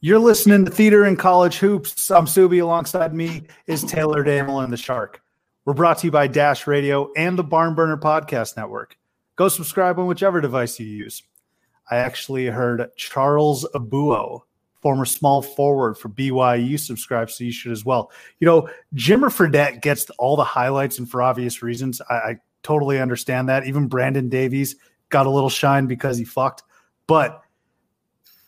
You're listening to Theater In College Hoops. I'm Subi. Alongside me is Taylor Damel and the Shark. We're brought to you by Dash Radio and the Barn Burner Podcast Network. Go subscribe on whichever device you use. I actually heard Charles Abouo, former small forward for BYU, subscribe, so you should as well. You know, Jimmer Fredette gets all the highlights, and for obvious reasons, I, I totally understand that. Even Brandon Davies got a little shine because he fucked, but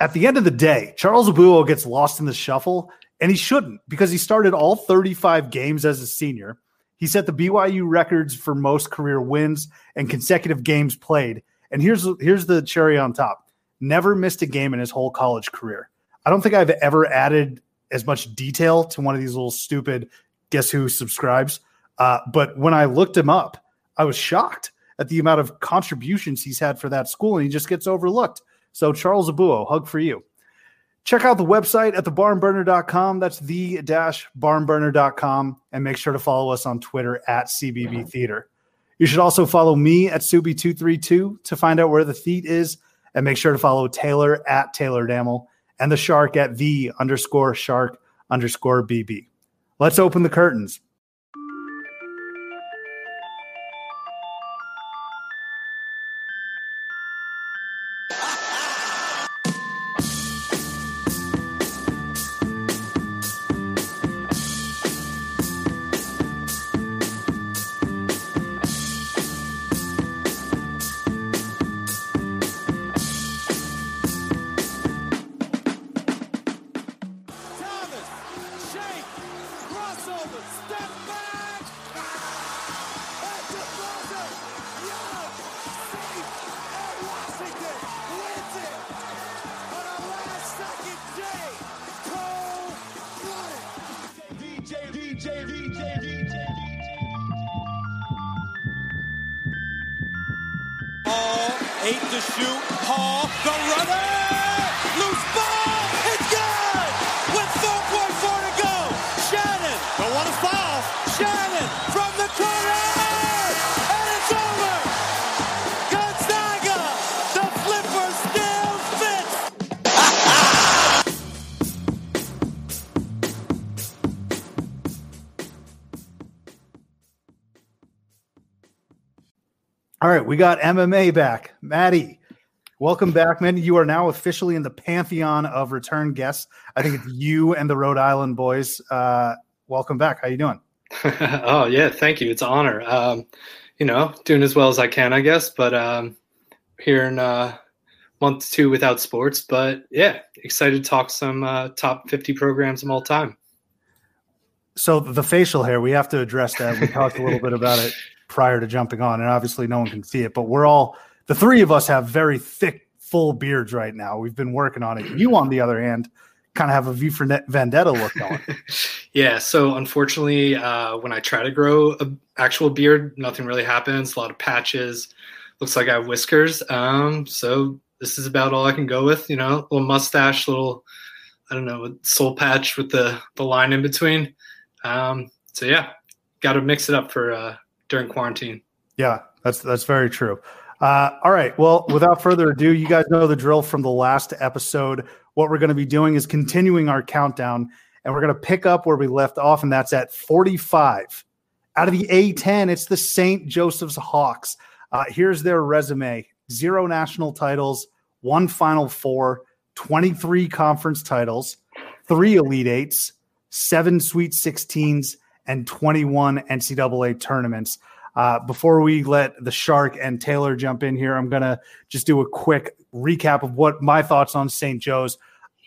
at the end of the day, Charles Abouo gets lost in the shuffle, and he shouldn't because he started all 35 games as a senior. He set the BYU records for most career wins and consecutive games played. And here's here's the cherry on top. Never missed a game in his whole college career. I don't think I've ever added as much detail to one of these little stupid guess who subscribes. Uh, but when I looked him up, I was shocked at the amount of contributions he's had for that school, and he just gets overlooked. So, Charles Abouo, hug for you. Check out the website at thebarnburner.com. That's the dash barnburner.com. And make sure to follow us on Twitter at CBB Theater. You should also follow me at Subi232 to find out where the feet is. And make sure to follow Taylor at Taylor Damel and the shark at the underscore shark underscore BB. Let's open the curtains. Got MMA back. Maddie, welcome back, man. You are now officially in the pantheon of return guests. I think it's you and the Rhode Island boys. Uh, welcome back. How you doing? oh yeah, thank you. It's an honor. Um, you know, doing as well as I can, I guess. But um, here in uh, month two without sports, but yeah, excited to talk some uh, top fifty programs of all time. So the facial hair, we have to address that. We talked a little bit about it prior to jumping on, and obviously no one can see it, but we're all the three of us have very thick, full beards right now. We've been working on it. You, on the other hand, kind of have a V for Vendetta look going. yeah. So unfortunately, uh, when I try to grow an actual beard, nothing really happens. A lot of patches. Looks like I have whiskers. Um, so this is about all I can go with. You know, a little mustache, little I don't know, a soul patch with the the line in between. Um, so yeah, got to mix it up for uh, during quarantine. Yeah, that's that's very true. Uh, all right. Well, without further ado, you guys know the drill from the last episode. What we're going to be doing is continuing our countdown, and we're going to pick up where we left off, and that's at 45. Out of the A10, it's the St. Joseph's Hawks. Uh, here's their resume zero national titles, one Final Four, 23 conference titles, three Elite Eights, seven Sweet 16s, and 21 NCAA tournaments. Uh, before we let the Shark and Taylor jump in here, I'm going to just do a quick recap of what my thoughts on St. Joe's.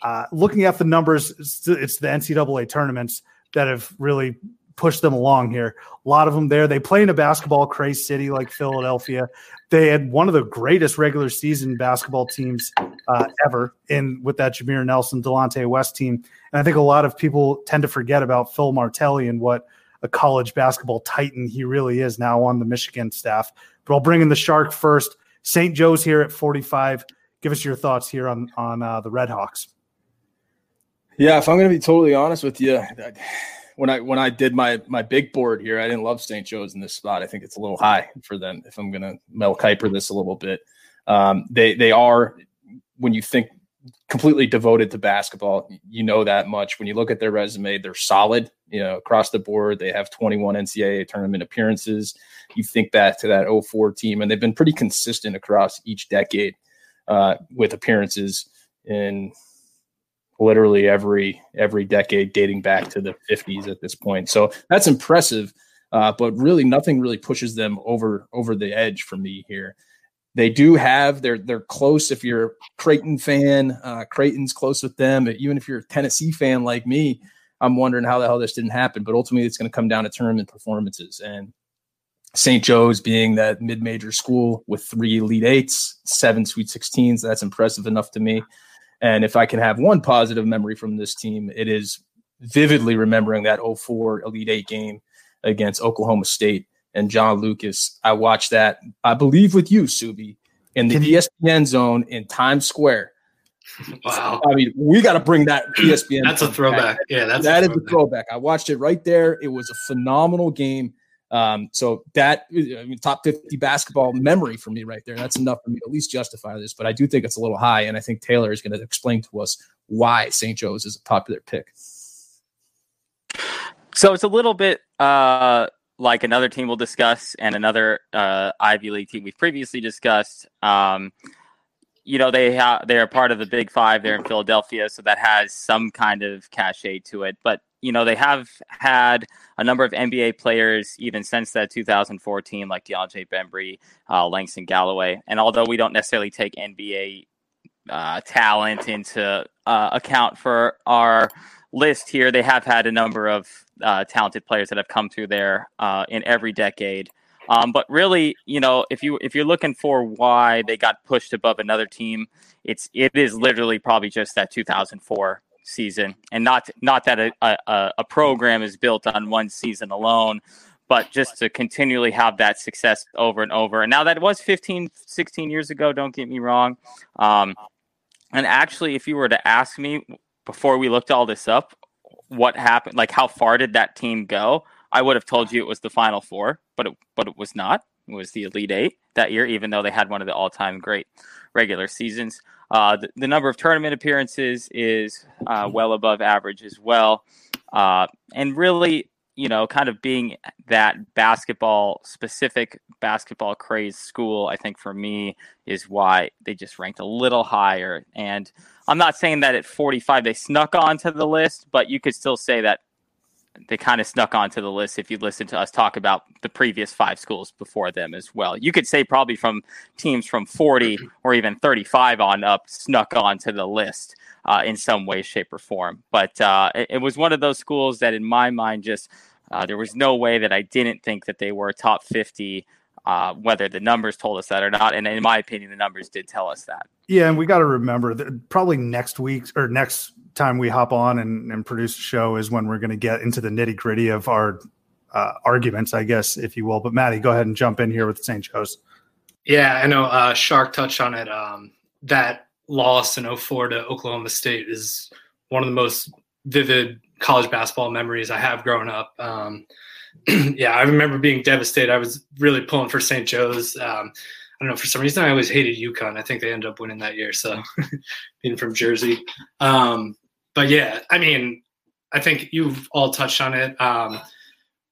Uh, looking at the numbers, it's, it's the NCAA tournaments that have really pushed them along here. A lot of them there. They play in a basketball crazy city like Philadelphia. They had one of the greatest regular season basketball teams uh, ever in with that Jameer Nelson, Delonte West team. And I think a lot of people tend to forget about Phil Martelli and what a college basketball titan he really is now on the Michigan staff. But I'll bring in the Shark first. St. Joe's here at 45. Give us your thoughts here on on uh, the Red Hawks. Yeah, if I'm going to be totally honest with you, when I when I did my my big board here, I didn't love St. Joe's in this spot. I think it's a little high for them. If I'm going to Mel Kiper this a little bit, um, they they are when you think completely devoted to basketball. You know that much. When you look at their resume, they're solid. You know across the board, they have 21 NCAA tournament appearances. You think back to that 04 team, and they've been pretty consistent across each decade uh, with appearances in literally every every decade dating back to the 50s at this point. So that's impressive, uh, but really nothing really pushes them over over the edge for me here. They do have they're they're close. If you're a Creighton fan, uh, Creighton's close with them. Even if you're a Tennessee fan like me, I'm wondering how the hell this didn't happen. But ultimately, it's going to come down to tournament performances and. St. Joe's being that mid-major school with three Elite Eights, seven Sweet 16s, that's impressive enough to me. And if I can have one positive memory from this team, it is vividly remembering that 04 Elite Eight game against Oklahoma State and John Lucas. I watched that, I believe, with you, Subi, in the ESPN zone in Times Square. Wow. I mean, we got to bring that ESPN. that's a throwback. Back. Yeah, that's that a is a throwback. I watched it right there. It was a phenomenal game. Um, so that I mean, top 50 basketball memory for me right there. That's enough for me to at least justify this, but I do think it's a little high. And I think Taylor is going to explain to us why St. Joe's is a popular pick. So it's a little bit uh, like another team we'll discuss and another uh, Ivy League team we've previously discussed. Um, you know they have they are part of the Big Five there in Philadelphia, so that has some kind of cachet to it. But you know, they have had a number of NBA players even since that 2014, like DeAndre Bembry, uh, Langston Galloway. And although we don't necessarily take NBA uh, talent into uh, account for our list here, they have had a number of uh, talented players that have come through there uh, in every decade. Um, but really, you know, if you if you're looking for why they got pushed above another team, it's it is literally probably just that 2004 season, and not not that a, a, a program is built on one season alone, but just to continually have that success over and over. And now that was 15, 16 years ago. Don't get me wrong. Um, and actually, if you were to ask me before we looked all this up, what happened, like how far did that team go? I would have told you it was the Final Four, but it, but it was not. It was the Elite Eight that year, even though they had one of the all-time great regular seasons. Uh, the, the, number of tournament appearances is uh, well above average as well. Uh, and really, you know, kind of being that basketball specific basketball craze school, I think for me is why they just ranked a little higher. And I'm not saying that at 45 they snuck onto the list, but you could still say that they kind of snuck onto the list if you listen to us talk about the previous five schools before them as well. You could say probably from teams from 40 or even 35 on up snuck onto the list uh, in some way, shape, or form. But uh, it, it, was one of those schools that, in my mind, just uh, there was no way that I didn't think that they were top 50 uh, whether the numbers told us that or not. And in my opinion, the numbers did tell us that. Yeah, and we got to remember that probably next week or next time we hop on and, and produce a show is when we're going to get into the nitty gritty of our uh, arguments, I guess, if you will. But Maddie, go ahead and jump in here with St. Joe's. Yeah, I know uh, Shark touched on it. Um, that loss in 04 to Oklahoma State is one of the most vivid college basketball memories I have growing up. Um, yeah, I remember being devastated. I was really pulling for St. Joe's. Um, I don't know for some reason I always hated UConn. I think they ended up winning that year. So being from Jersey, um, but yeah, I mean, I think you've all touched on it um,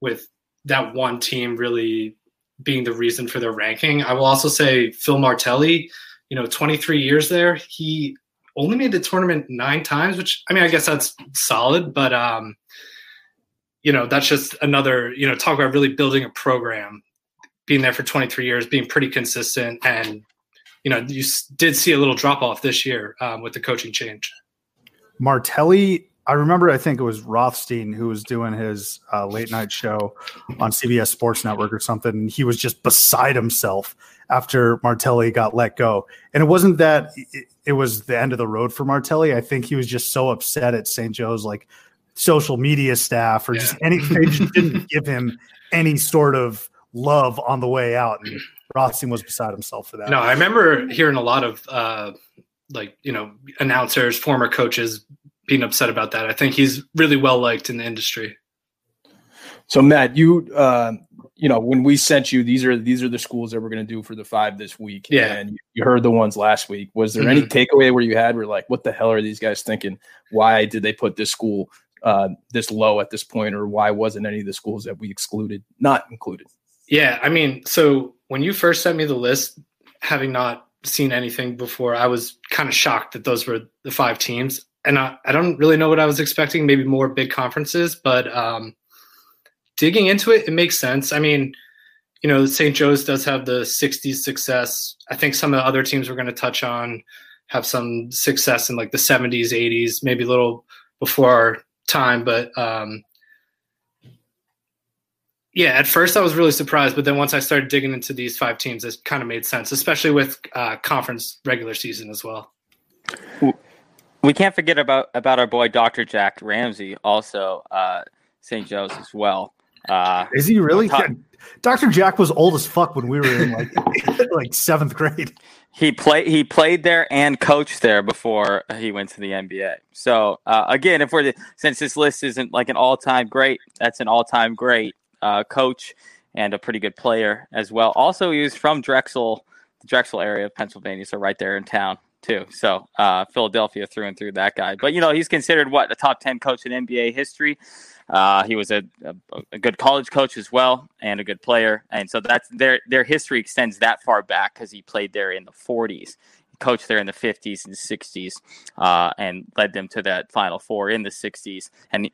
with that one team really being the reason for their ranking. I will also say Phil Martelli, you know, 23 years there, he only made the tournament nine times, which I mean, I guess that's solid, but um, you know, that's just another, you know, talk about really building a program, being there for 23 years, being pretty consistent, and you know, you did see a little drop off this year um, with the coaching change. Martelli, I remember, I think it was Rothstein who was doing his uh, late night show on CBS Sports Network or something. And he was just beside himself after Martelli got let go. And it wasn't that it, it was the end of the road for Martelli. I think he was just so upset at St. Joe's like social media staff or yeah. just any they just didn't give him any sort of love on the way out. And Rothstein was beside himself for that. No, I remember hearing a lot of uh, like you know announcers, former coaches being upset about that. I think he's really well liked in the industry. So Matt, you uh, you know when we sent you these are these are the schools that we're going to do for the five this week. Yeah, and you heard the ones last week. Was there mm-hmm. any takeaway where you had were like, what the hell are these guys thinking? Why did they put this school uh, this low at this point, or why wasn't any of the schools that we excluded not included? Yeah, I mean, so when you first sent me the list, having not seen anything before, I was kind of shocked that those were the five teams. And I, I don't really know what I was expecting, maybe more big conferences, but um, digging into it, it makes sense. I mean, you know, St. Joe's does have the 60s success. I think some of the other teams we're going to touch on have some success in like the 70s, 80s, maybe a little before our time. But um, yeah, at first I was really surprised, but then once I started digging into these five teams, it kind of made sense, especially with uh, conference regular season as well. We can't forget about about our boy Dr. Jack Ramsay, also uh, St. Joe's as well. Uh, Is he really? Dr. Jack was old as fuck when we were in like like seventh grade. He played he played there and coached there before he went to the NBA. So uh, again, if we're since this list isn't like an all time great, that's an all time great uh, coach and a pretty good player as well. Also, he was from Drexel, the Drexel area of Pennsylvania, so right there in town too. So uh, Philadelphia through and through that guy. But you know, he's considered what a top ten coach in NBA history. Uh, he was a, a, a, good college coach as well and a good player, and so that's their their history extends that far back because he played there in the 40s, coached there in the 50s and 60s, uh, and led them to that Final Four in the 60s. And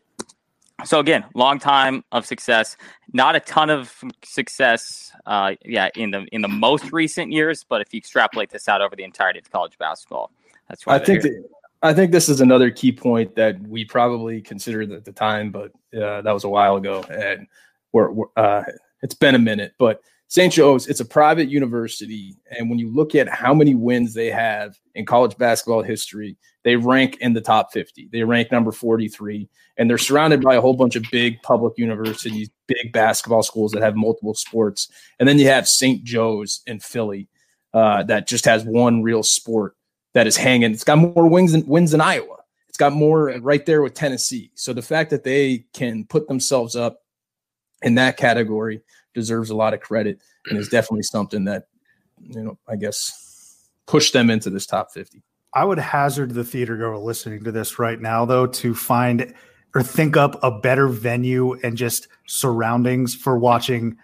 so again, long time of success, not a ton of success, uh, yeah, in the in the most recent years. But if you extrapolate this out over the entirety of college basketball, that's why I think that, I think this is another key point that we probably considered at the time, but uh, that was a while ago, and we're, we're uh, it's been a minute. But St. Joe's, it's a private university. And when you look at how many wins they have in college basketball history, they rank in the top 50. They rank number 43. And they're surrounded by a whole bunch of big public universities, big basketball schools that have multiple sports. And then you have St. Joe's in Philly uh, that just has one real sport that is hanging. It's got more wins than, wins than Iowa. It's got more right there with Tennessee. So the fact that they can put themselves up in that category – deserves a lot of credit and is definitely something that, you know, I guess pushed them into this top 50. I would hazard the theater goer listening to this right now, though, to find or think up a better venue and just surroundings for watching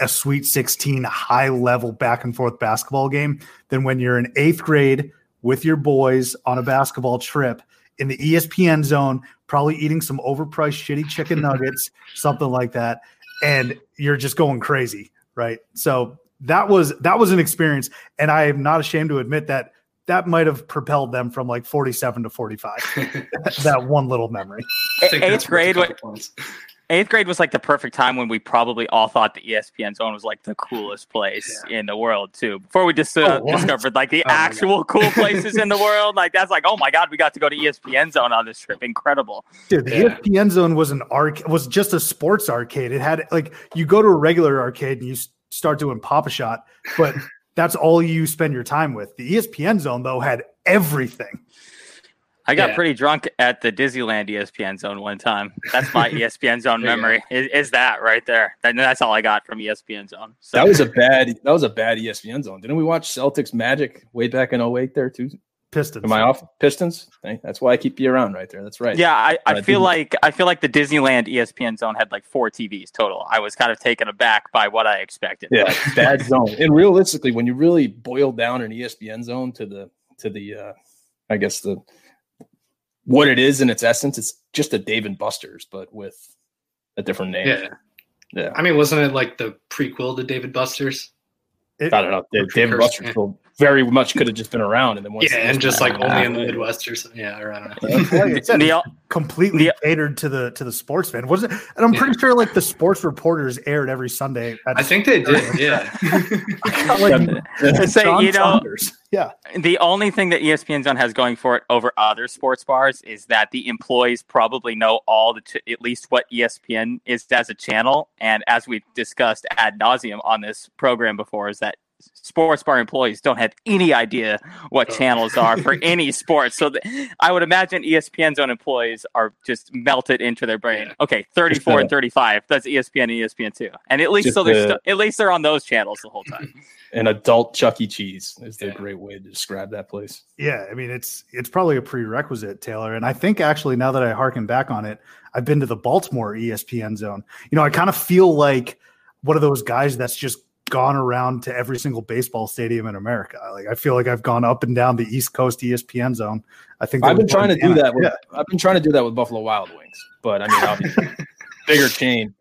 a Sweet 16 high level back and forth basketball game than when you're in eighth grade with your boys on a basketball trip in the ESPN zone, probably eating some overpriced shitty chicken nuggets, something like that and you're just going crazy, right? So that was that was an experience, and I am not ashamed to admit that that might have propelled them from like 47 to 45. that one little memory. Eighth grade, eighth grade was like the perfect time when we probably all thought the ESPN zone was like the coolest place yeah. in the world too. Before we just uh, oh, discovered like the oh actual cool places in the world, like that's like oh my god, we got to go to ESPN zone on this trip. Incredible. Dude, the yeah. ESPN zone was an arc was just a sports arcade. It had like you go to a regular arcade and you start doing Pop-A-Shot, but that's all you spend your time with. The ESPN zone though had everything. I got yeah. pretty drunk at the Disneyland ESPN zone one time. That's my ESPN zone memory. Is, is, that right there? And that's all I got from ESPN zone. So. That was a bad that was a bad ESPN zone. Didn't we watch Celtics Magic way back in 08 there too? Pistons. Am I off? Pistons. That's why I keep you around right there. That's right. Yeah, I, I feel did- like I feel like the Disneyland ESPN zone had like four TVs total. I was kind of taken aback by what I expected. Yeah, bad zone. And realistically, when you really boil down an ESPN zone to the to the uh I guess the what it is in its essence, it's just a Dave and Buster's, but with a different name. Yeah. Yeah. I mean, wasn't it like the prequel to David Buster's? It- I don't know. Dave, Dave Buster's yeah. Still very much could have just been around and then once Yeah, and just like only in the Midwest or something. Yeah, or I don't know. That's why it it's completely the- catered to the to the sports fan, wasn't it? And I'm pretty sure like the sports reporters aired every Sunday. At, I think they did. Yeah. like, Say, John you know, Saunders. yeah, The only thing that ESPN Zone has going for it over other sports bars is that the employees probably know all the ch- at least what ESPN is as a channel, and as we've discussed ad nauseum on this program before, is that sports bar employees don't have any idea what Oh. channels are for any sport. So th- I would imagine ESPN Zone employees are just melted into their brain. Yeah. Okay, thirty four and uh, thirty five. That's ESPN and ESPN two, and at least so they're the- st- at least they're on those channels the whole time. an adult Chuck E. Cheese is the Yeah. great way to describe that place. yeah. I mean, it's it's probably a prerequisite, Taylor. And I think actually now that I harken back on it, I've been to the Baltimore ESPN zone. You know, I kind of feel like one of those guys that's just gone around to every single baseball stadium in America. Like I feel like I've gone up and down the East Coast ESPN zone. I think I've been trying to do that with Yeah. I've been trying to do that with Buffalo Wild Wings, but I mean obviously bigger chain.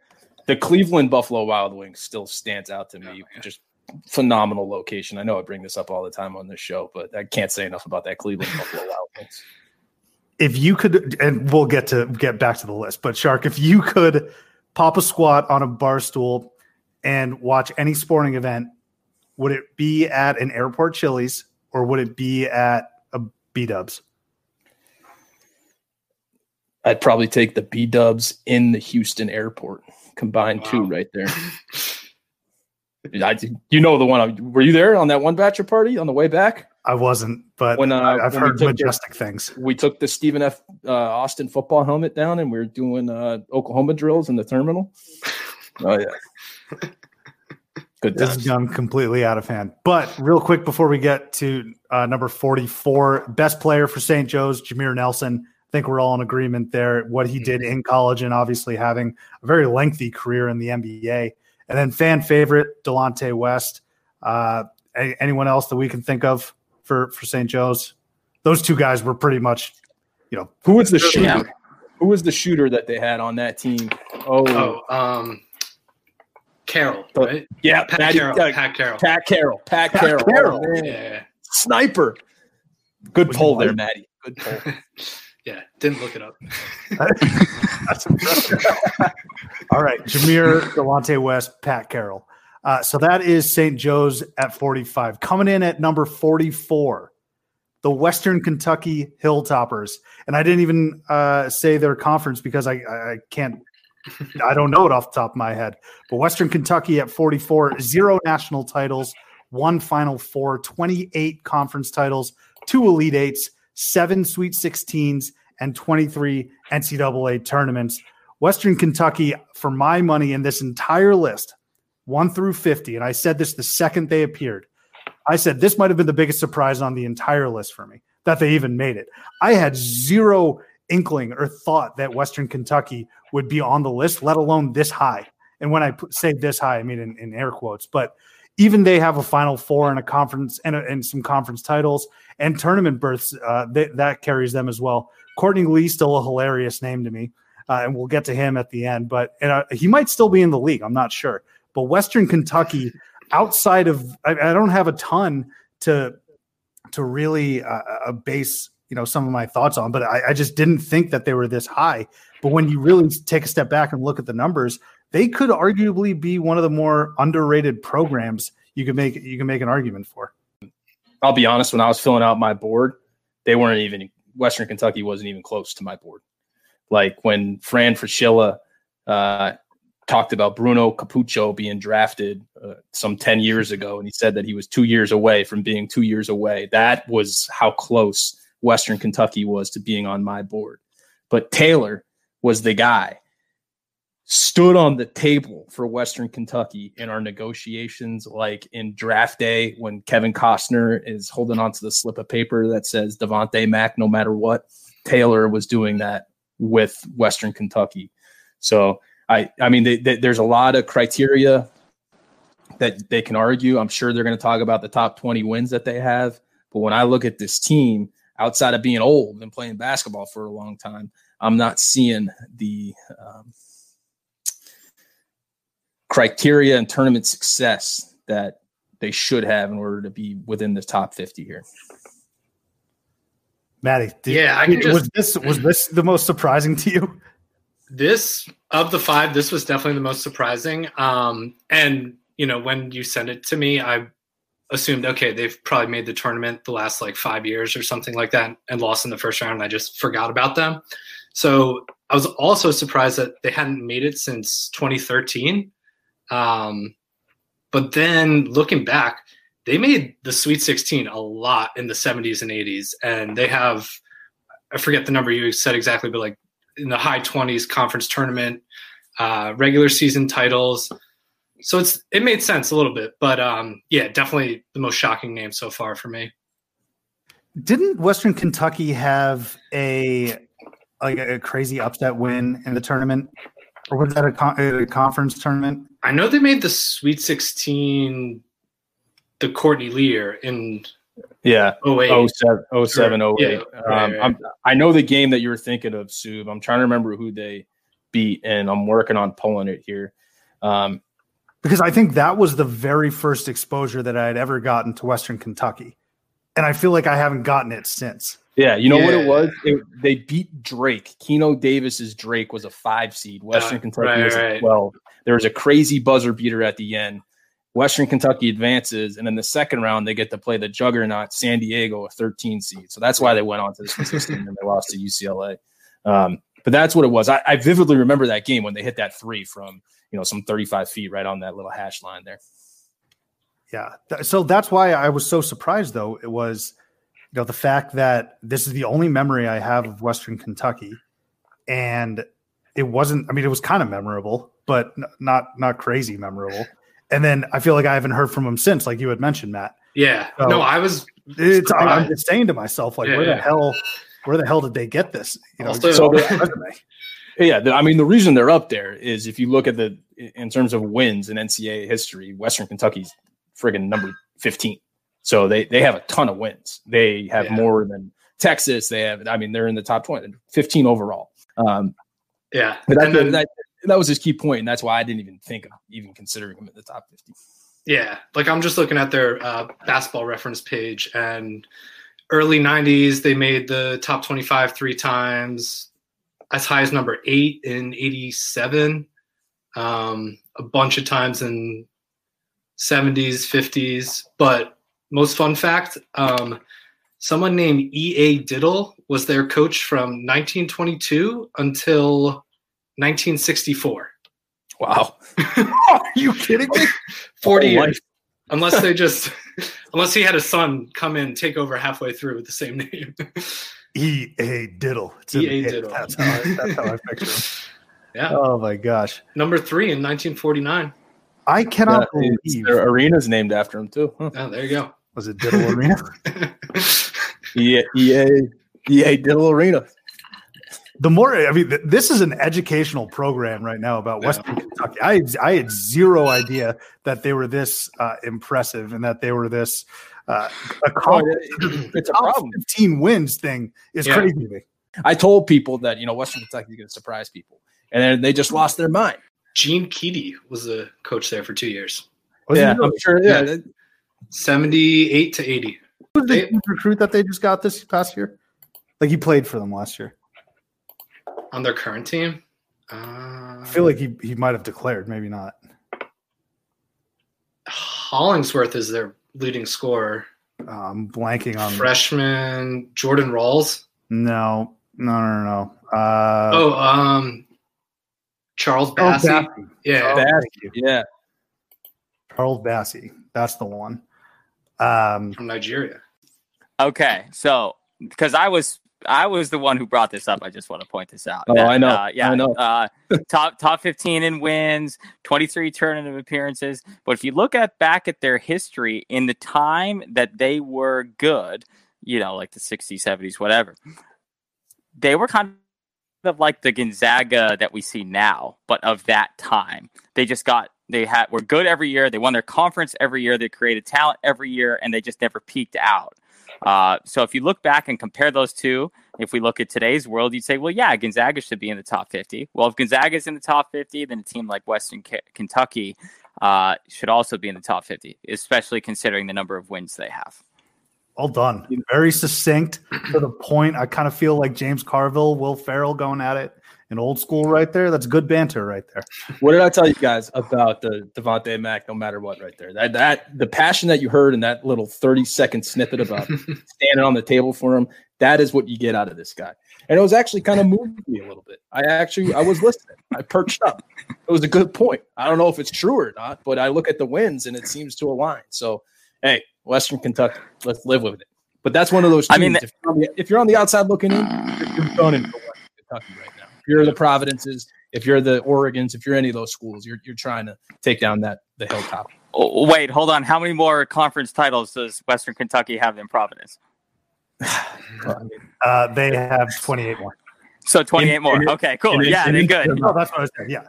The Cleveland Buffalo Wild Wings still stands out to me. Just phenomenal location. I know I bring this up all the time on this show, but I can't say enough about that Cleveland Buffalo Wild Wings. if you could and we'll get to get back to the list but shark if you could pop a squat on a bar stool and watch any sporting event would it be at an airport chili's or would it be at a b-dubs I'd probably take the B Dubs in the Houston airport combined two right there. I, you know the one. I, were you there on that one bachelor party on the way back? i wasn't but When, uh, I- i've when heard took the- majestic things we took the Stephen F. Uh, Austin football helmet down, and we were doing uh, Oklahoma drills in the terminal. Oh yeah, good this has times. gone completely out of hand but real quick before we get to uh, number 44 best player for st joe's jameer nelson I think we're all in agreement there. What he did in college and obviously having a very lengthy career in the NBA. And then fan favorite, Delonte West. Uh, a- anyone else that we can think of for, for St. Joe's? Those two guys were pretty much, you know, Who was the shooter? Yeah. Who was the shooter that they had on that team? Oh, Oh, um, Carroll, right? yeah, Pat Patty- Carroll. uh, Pat Carroll. Pat Carroll. Pat, Pat Carroll. Carroll. Oh, man. Yeah, Sniper. Good Was pull there, white? Maddie. Good pull. yeah. yeah. Didn't look it up. That's impressive. All right, Jameer, Delonte West, Pat Carroll. Uh, so that is St. Joe's at 45. Coming in at number 44, the Western Kentucky Hilltoppers. And I didn't even uh, say their conference because I, I I can't, I don't know it off the top of my head. But Western Kentucky at 44, zero national titles, one Final Four, 28 conference titles, two Elite Eights, seven Sweet 16s, and 23 NCAA tournaments. Western Kentucky, for my money in this entire list, one through 50, and I said this the second they appeared. I said this might have been the biggest surprise on the entire list for me that they even made it. I had zero inkling or thought that Western Kentucky would be on the list, let alone this high. And when I say this high, I mean in, in air quotes, but even they have a Final Four and a conference and, a, and some conference titles and tournament berths. Uh, th- that carries them as well. Courtney Lee, still a hilarious name to me, uh, and we'll get to him at the end. But uh, he might still be in the league. I'm not sure. But Western Kentucky, outside of, I, I don't have a ton to to really uh, base you know some of my thoughts on, but I, I just didn't think that they were this high. But when you really take a step back and look at the numbers, they could arguably be one of the more underrated programs you can make you can make an argument for. I'll be honest, when I was filling out my board, they weren't even Western Kentucky wasn't even close to my board. Like when Fran Fraschilla uh, talked about Bruno Caboclo being drafted uh, some 10 years ago, and he said that he was two years away from being two years away. That was how close Western Kentucky was to being on my board. But Taylor was the guy stood on the table for Western Kentucky in our negotiations, like in draft day when Kevin Costner is holding onto the slip of paper that says Devontae Mack, no matter what. Taylor was doing that with Western Kentucky. So I, I mean, they, they, there's a lot of criteria that they can argue. I'm sure they're going to talk about the top 20 wins that they have. But when I look at this team, outside of being old and playing basketball for a long time, I'm not seeing the um, criteria and tournament success that they should have in order to be within the top 50 here. Maddie, did, yeah, I just, was this was this the most surprising to you? This of the five, this was definitely the most surprising. Um, and you know, when you sent it to me, I assumed okay, they've probably made the tournament the last like five years or something like that, and lost in the first round. And I just forgot about them. So I was also surprised that they hadn't made it since 2013. Um, but then looking back, they made the Sweet 16 a lot in the 70s and 80s, and they have I forget the number you said exactly, but like in the high 20s conference tournament, uh, regular season titles. So it's it made sense a little bit, but um, yeah, definitely the most shocking name so far for me. Didn't Western Kentucky have a like a crazy upset win in the tournament, or was that a, con- a conference tournament? I know they made the Sweet 16 the Courtney Lear in yeah 08. 07, 07 08. Yeah, um, right, right. I'm, I know the game that you were thinking of, Sub. I'm trying to remember who they beat, and I'm working on pulling it here. Um, because I think that was the very first exposure that I had ever gotten to Western Kentucky, and I feel like I haven't gotten it since. yeah, you know what it was? It, they beat Drake. Keno Davis's Drake was a five seed. Western Uh, Kentucky right, was a right. 12. There was a crazy buzzer beater at the end. Western Kentucky advances, and in the second round, they get to play the juggernaut San Diego, a 13 seed. So that's why they went on to the Sweet 16 and they lost to UCLA. Um, but that's what it was. I, I vividly remember that game when they hit that three from you know some 35 feet right on that little hash line there. Yeah. So that's why I was so surprised, though. It was, you know, the fact that this is the only memory I have of Western Kentucky, and it wasn't. I mean, it was kind of memorable, but not not crazy memorable. And then I feel like I haven't heard from him since, like you had mentioned, Matt. Yeah. Oh. no, I was It's, I'm just saying to myself, like, Yeah, where the hell, where the hell did they get this? You know, Also- So on the- their resume. Yeah, I mean the reason they're up there is if you look at the in terms of wins in NCAA history, Western Kentucky's friggin' number 15. So they they have a ton of wins. They have Yeah. more than Texas. They have I mean they're in the top 20, 15 overall. Um, yeah. but that, And then, that that was his key point, and that's why I didn't even think of even considering him in the top 50. yeah, like I'm just looking at their uh, basketball reference page and early 90s they made the top 25 three times as high as number 8 in 87 um, a bunch of times in 70s 50s but most fun fact um, someone named ea diddle was their coach from 1922 until 1964 Wow, Are you kidding me? 40 Whole years unless they just unless he had a son come in take over halfway through with the same name E. A. Diddle. It's E.A. Diddle. That's how I, that's how I picture him. yeah Oh my gosh. number three in 1949 I cannot Yeah, believe their arena's named after him too. Huh. oh there you go was it Diddle Arena? yeah, EA EA Diddle Arena. The more I mean, th- this is an educational program right now about Yeah. Western Kentucky. I I had zero idea that they were this uh, impressive and that they were this uh, accomplished. It's a Top problem. Fifteen wins thing is Yeah. crazy to me. I told people that you know Western Kentucky is going to surprise people, and then they just lost their mind. gene keady was the coach there for two years Was yeah, really- I'm sure. Yeah. Yeah, 78 to 80 who was the they- huge recruit that they just got this past year? Like he played for them last year. On their current team uh, I feel like he he might have declared, maybe not. hollingsworth is their leading scorer Uh, I'm blanking on freshman jordan rawls no, no, no, no. no. Uh, oh um charles bassey Bassey. yeah Oh, Bassey. yeah. Charles Bassey. That's the one. Um, from nigeria Okay, so because I was I was the one who brought this up. I just want to point this out. Oh, That, I know. Uh, yeah, I know. Uh, top top fifteen in wins, twenty three tournament appearances. But if you look at back at their history in the time that they were good, you know, like the sixties, seventies, whatever, they were kind of like the Gonzaga that we see now, but of that time. They just got they had were good every year. They won their conference every year. They created talent every year, and they just never peaked out. Uh, so if you look back and compare those two, if we look at today's world, you'd say, well, yeah, Gonzaga should be in the top 50. Well, if Gonzaga is in the top 50, then a team like Western K- Kentucky uh, should also be in the top 50, especially considering the number of wins they have. All done. Very succinct to the point. I kind of feel like James Carville, Will Ferrell going at it in old school right there. That's good banter right there. What did I tell you guys about the Devontae Mack? No matter what, right there. That that the passion that you heard in that little thirty second snippet about standing on the table for him. That is what you get out of this guy. And it was actually kind of moved me a little bit. I actually I was listening. I perched up. It was a good point. I don't know if it's true or not, but I look at the wins and it seems to align. So hey, Western Kentucky, let's live with it. But that's one of those. Teams. I mean, if, you're on the, if you're on the outside looking in, you're, you're gunning for Western Kentucky right now. If you're the Providences, if you're the Oregons, if you're any of those schools, you're you're trying to take down that the hilltop. Oh, wait, hold on. How many more conference titles does Western Kentucky have than Providence? Uh, they have 28 more. So 28 In- more. in- Okay, cool. in- yeah, in- they're good. No, that's what I said. Yeah.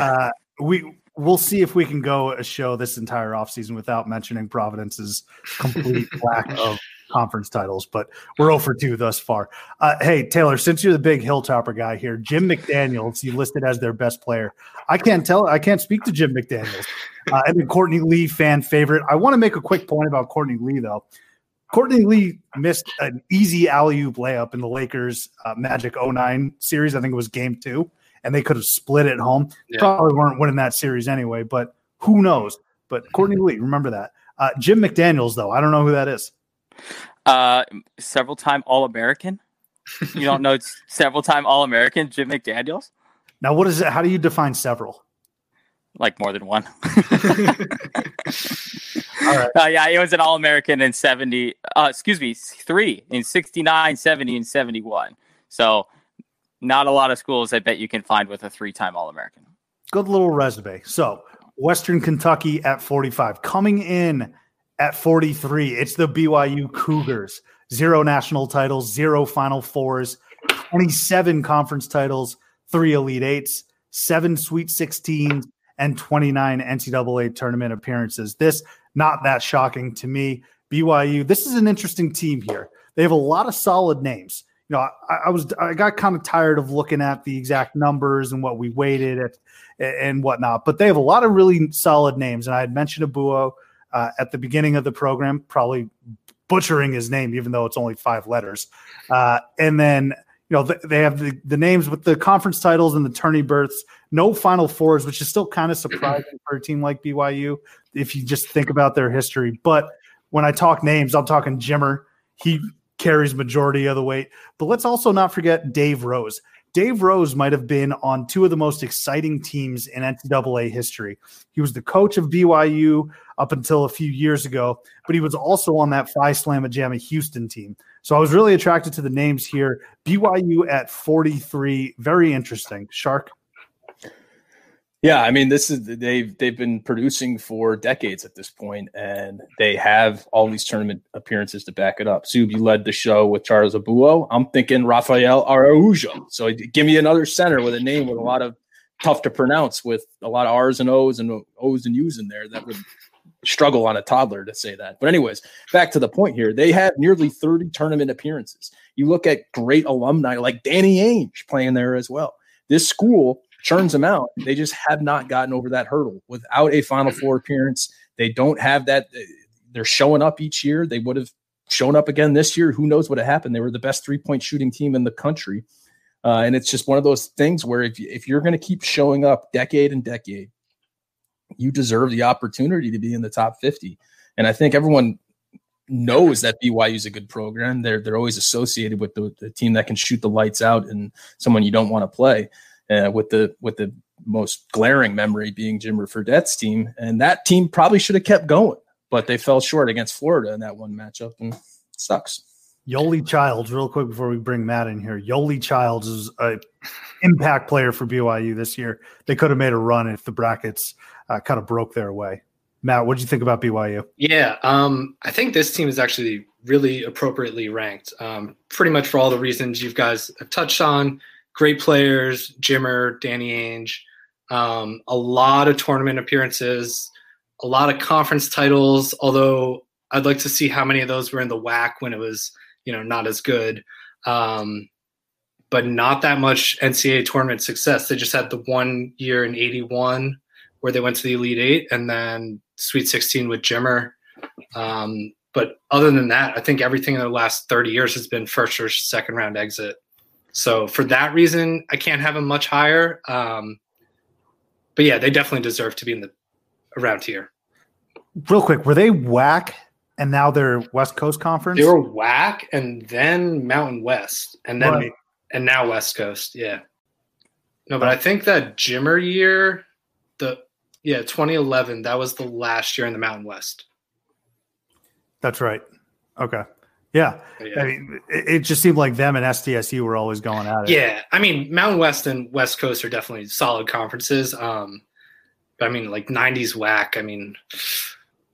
Uh, we we'll see if we can go a show this entire offseason without mentioning Providence's complete lack of conference titles, but we're 0 for 2 thus far. Uh, hey, Taylor, since you're the big Hilltopper guy here, Jim McDaniels, you listed as their best player. I can't tell, I can't speak to Jim McDaniels. Uh, and then Courtney Lee, fan favorite. I want to make a quick point about Courtney Lee, though. Courtney Lee missed an easy alley oop layup in the Lakers uh, Magic 09 series. I think it was game two, and they could have split it home. Yeah. Probably weren't winning that series anyway, but who knows? But Courtney Lee, remember that. Uh, Jim McDaniels, though, I don't know who that is. Uh, several time All American. You don't know it's several time All American Jim McDaniels? Now, what is it? How do you define several? Like more than one. All right. Uh, yeah, he was an All American in 70, uh, excuse me, three in 69, 70, and 71. So, not a lot of schools I bet you can find with a three time All American. Good little resume. So, Western Kentucky at 45. Coming in at 43, it's the BYU Cougars. Zero national titles, zero Final Fours, 27 conference titles, three Elite Eights, seven Sweet 16s, and 29 NCAA tournament appearances. This, not that shocking to me. BYU, this is an interesting team here. They have a lot of solid names. You know, I, I was I got kind of tired of looking at the exact numbers and what we weighted at and whatnot, but they have a lot of really solid names. And I had mentioned Abouo uh, at the beginning of the program, probably butchering his name, even though it's only five letters. Uh, and then you know th- they have the, the names with the conference titles and the tourney berths. No Final Fours, which is still kind of surprising for a team like BYU if you just think about their history. But when I talk names, I'm talking Jimmer. He carries majority of the weight. But let's also not forget Dave Rose. Dave Rose might have been on two of the most exciting teams in NCAA history. He was the coach of BYU up until a few years ago, but he was also on that Phi Slamma Jamma Houston team. So I was really attracted to the names here. BYU at 43, very interesting. Shark. Yeah, I mean, this is they've they've been producing for decades at this point, and they have all these tournament appearances to back it up. Sub, you led the show with Charles Abouo. I'm thinking Rafael Araujo. So give me another center with a name with a lot of tough to pronounce, with a lot of R's and O's and O's and U's in there that would struggle on a toddler to say that. But anyways, back to the point here. They have nearly 30 tournament appearances. You look at great alumni like Danny Ainge playing there as well. This school churns them out. They just have not gotten over that hurdle without a Final Four appearance. They don't have that. They're showing up each year. They would have shown up again this year. Who knows what happened? They were the best three point shooting team in the country. Uh, and it's just one of those things where if, if you're going to keep showing up decade and decade, you deserve the opportunity to be in the top 50. And I think everyone knows that BYU is a good program. They're they're always associated with the, the team that can shoot the lights out and someone you don't want to play. Uh, with the with the most glaring memory being Jim Fredette's team, and that team probably should have kept going, but they fell short against Florida in that one matchup, and sucks. Yoeli Childs, real quick before we bring Matt in here. Yoeli Childs is a impact player for BYU this year. They could have made a run if the brackets uh, kind of broke their way. Matt, what do you think about BYU? Yeah, um, I think this team is actually really appropriately ranked. Um, pretty much for all the reasons you guys have touched on. Great players, Jimmer, Danny Ainge, um, a lot of tournament appearances, a lot of conference titles. Although I'd like to see how many of those were in the WAC when it was, you know, not as good. Um, but not that much NCAA tournament success. They just had the one year in '81 where they went to the Elite Eight, and then Sweet 16 with Jimmer. Um, but other than that, I think everything in the last 30 years has been first or second round exit. So for that reason, I can't have them much higher. Um, but yeah, they definitely deserve to be in the around here. Real quick, were they WAC and now they're West Coast Conference? They were WAC and then Mountain West and then Right. and now West Coast. Yeah. No, but I think that Jimmer year, the yeah, 2011, that was the last year in the Mountain West. That's right. Okay. Yeah. Yeah. I mean, it, it just seemed like them and SDSU were always going at it. Yeah, I mean, Mountain West and West Coast are definitely solid conferences. Um, but I mean, like '90s WAC. I mean,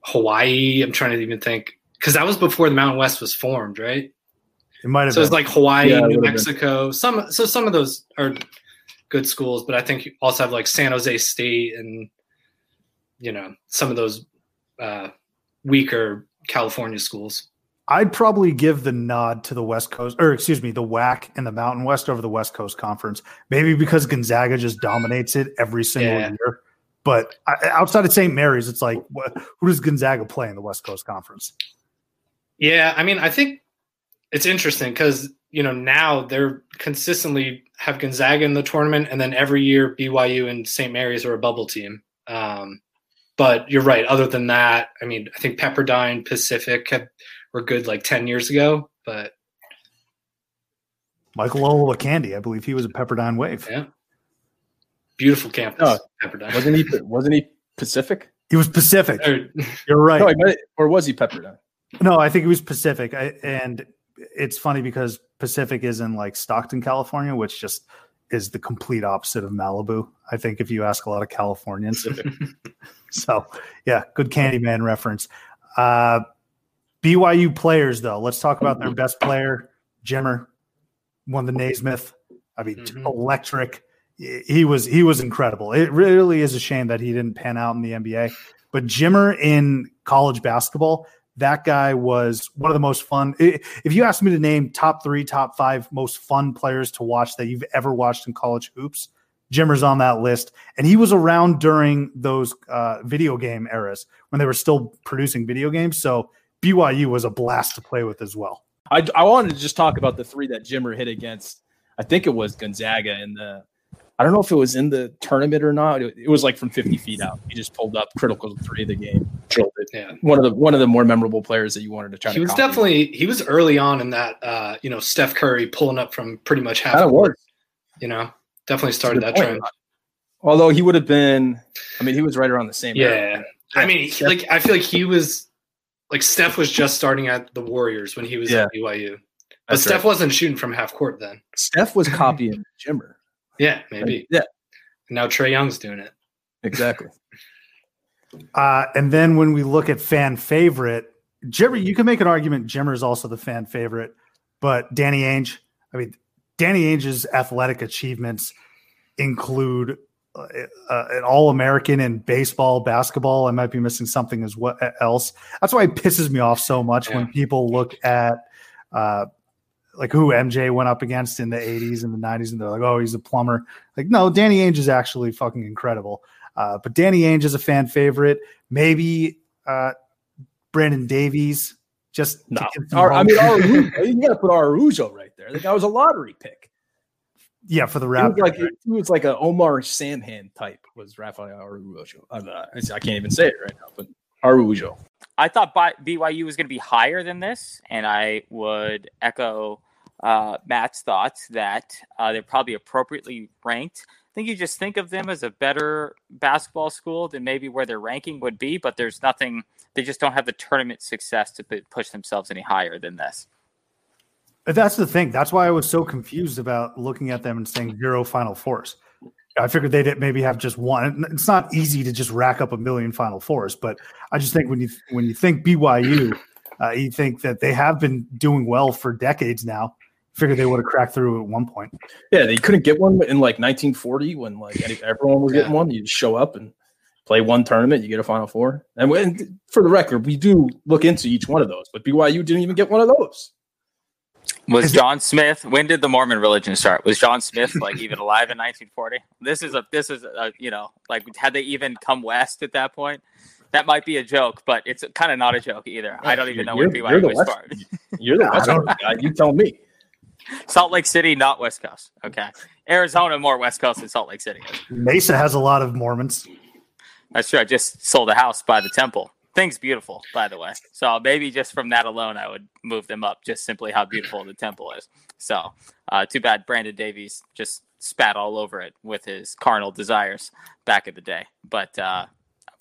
Hawaii. I'm trying to even think because that was before the Mountain West was formed, right? It might have So it's like Hawaii, Yeah, New would've been. Mexico. Some so some of those are good schools, but I think you also have like San Jose State and you know some of those uh, weaker California schools. I'd probably give the nod to the West Coast, or excuse me, the WAC and the Mountain West over the West Coast Conference. Maybe because Gonzaga just dominates it every single Yeah. year. But outside of St. Mary's, it's like, what, who does Gonzaga play in the West Coast Conference? Yeah, I mean, I think it's interesting because you know now they're consistently have Gonzaga in the tournament, and then every year BYU and St. Mary's are a bubble team. Um, but you're right. Other than that, I mean, I think Pepperdine, Pacific have, were good like ten years ago, but Michael Olowokandi, I believe he was a Pepperdine Wave. yeah, beautiful campus, Oh, Pepperdine. Wasn't he? Wasn't he Pacific? He was Pacific. Or- You're right. No, he or was he Pepperdine? No, I think he was Pacific. I, and it's funny because Pacific is in like Stockton, California, which just is the complete opposite of Malibu. I think if you ask a lot of Californians. so, yeah, good Candyman reference. Uh, BYU players, though, let's talk about their best player, Jimmer, won the Naismith. I mean, Mhm. electric. He was he was incredible. It really is a shame that he didn't pan out in the NBA. But Jimmer in college basketball, that guy was one of the most fun. If you asked me to name top three, top five most fun players to watch that you've ever watched in college hoops, Jimmer's on that list. And he was around during those uh, video game eras when they were still producing video games. So BYU was a blast to play with as well. I, I wanted to just talk about the three that Jimmer hit against. I think it was Gonzaga in the. I don't know if it was in the tournament or not. It, it was like from 50 feet out. He just pulled up critical three of the game, drilled it. yeah. One of the one of the more memorable players that you wanted to try He to. was copy. definitely he was early on in that uh, you know Steph Curry pulling up from pretty much half kind of court, you know definitely started that point. trend. Although he would have been, I mean, he was right around the same. Yeah. era. I mean, he- like I feel like he was like Steph was just starting at the Warriors when he was Yeah. at BYU. But That's Steph right. wasn't shooting from half court then. Steph was copying Jimmer. Yeah, maybe. Yeah, Now Trae Young's doing it. exactly. Uh, and then when we look at fan favorite, Jimmer, you can make an argument Jimmer is also the fan favorite, but Danny Ainge, I mean, Danny Ainge's athletic achievements include uh, uh, an All American in baseball, basketball. I might be missing something as what else. That's why it pisses me off so much when people look at uh, like who MJ went up against in the 80s and the 90s, and they're like, oh, he's a plumber. Like, no, Danny Ainge is actually fucking incredible. Uh, but Danny Ainge is a fan favorite. Maybe uh, Brandon Davies. Just to No, get some I mean, Arujo, you got to put Arujo right there. The guy was a lottery pick. yeah, for the He was Raptors. like he was like a Omar Samhan type. Was Rafael Arujo? I'm I can't even say it right now, but Arujo. I thought BYU was going to be higher than this, and I would echo uh, Matt's thoughts that uh, they're probably appropriately ranked. Think you just think of them as a better basketball school than maybe where their ranking would be, but there's nothing. They just don't have the tournament success to push themselves any higher than this. That's the thing. That's why I was so confused about looking at them and saying zero Final Fours. I figured they'd maybe have just one. It's not easy to just rack up a million Final Fours, but I just think when you when you think BYU, uh, you think that they have been doing well for decades now. Figured they would have cracked through at one point. Yeah, they couldn't get one in like 1940 when like everyone was getting one. You just show up and play one tournament, you get a Final Four. And when, for the record, we do look into each one of those, but BYU didn't even get one of those. Was John Smith? When did the Mormon religion start? Was John Smith like even alive in 1940? This is a this is a you know like had they even come west at that point? That might be a joke, but it's kind of not a joke either. I don't even know you're, where BYU was West, from. You're the West guy. You tell me. Salt Lake City, not West Coast. Okay, Arizona more West Coast than Salt Lake City. Mesa has a lot of Mormons. That's true. I just sold a house by the temple thing's beautiful, by the way. So maybe just from that alone, I would move them up. Just simply how beautiful the temple is. So uh, too bad Brandon Davies just spat all over it with his carnal desires back in the day. But uh,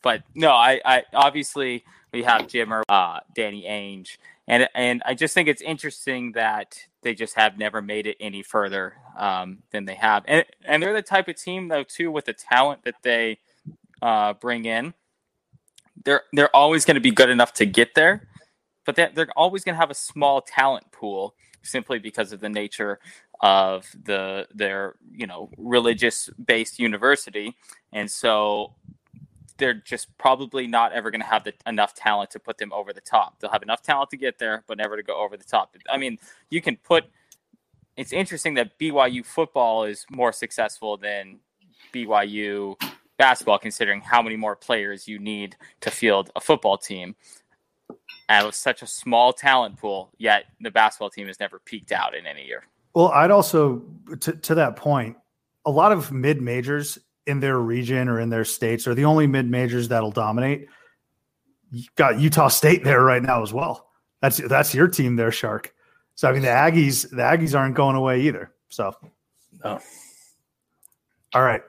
but no, I, I obviously we have Jimmer, uh, Danny Ainge, and and I just think it's interesting that they just have never made it any further um, than they have, and and they're the type of team though too with the talent that they uh, bring in they're they're always going to be good enough to get there, but they're, they're always going to have a small talent pool simply because of the nature of the their you know religious based university, and so they're just probably not ever going to have the, enough talent to put them over the top. They'll have enough talent to get there, but never to go over the top. I mean, you can put. It's interesting that BYU football is more successful than BYU basketball, considering how many more players you need to field a football team. And it was such a small talent pool, yet the basketball team has never peaked out in any year. Well, I'd also, to, to that point, a lot of mid majors in their region or in their states are the only mid majors that'll dominate. You got Utah State there right now as well. That's that's your team there, Shark. So I mean, the Aggies, the Aggies aren't going away either. So, no. All right.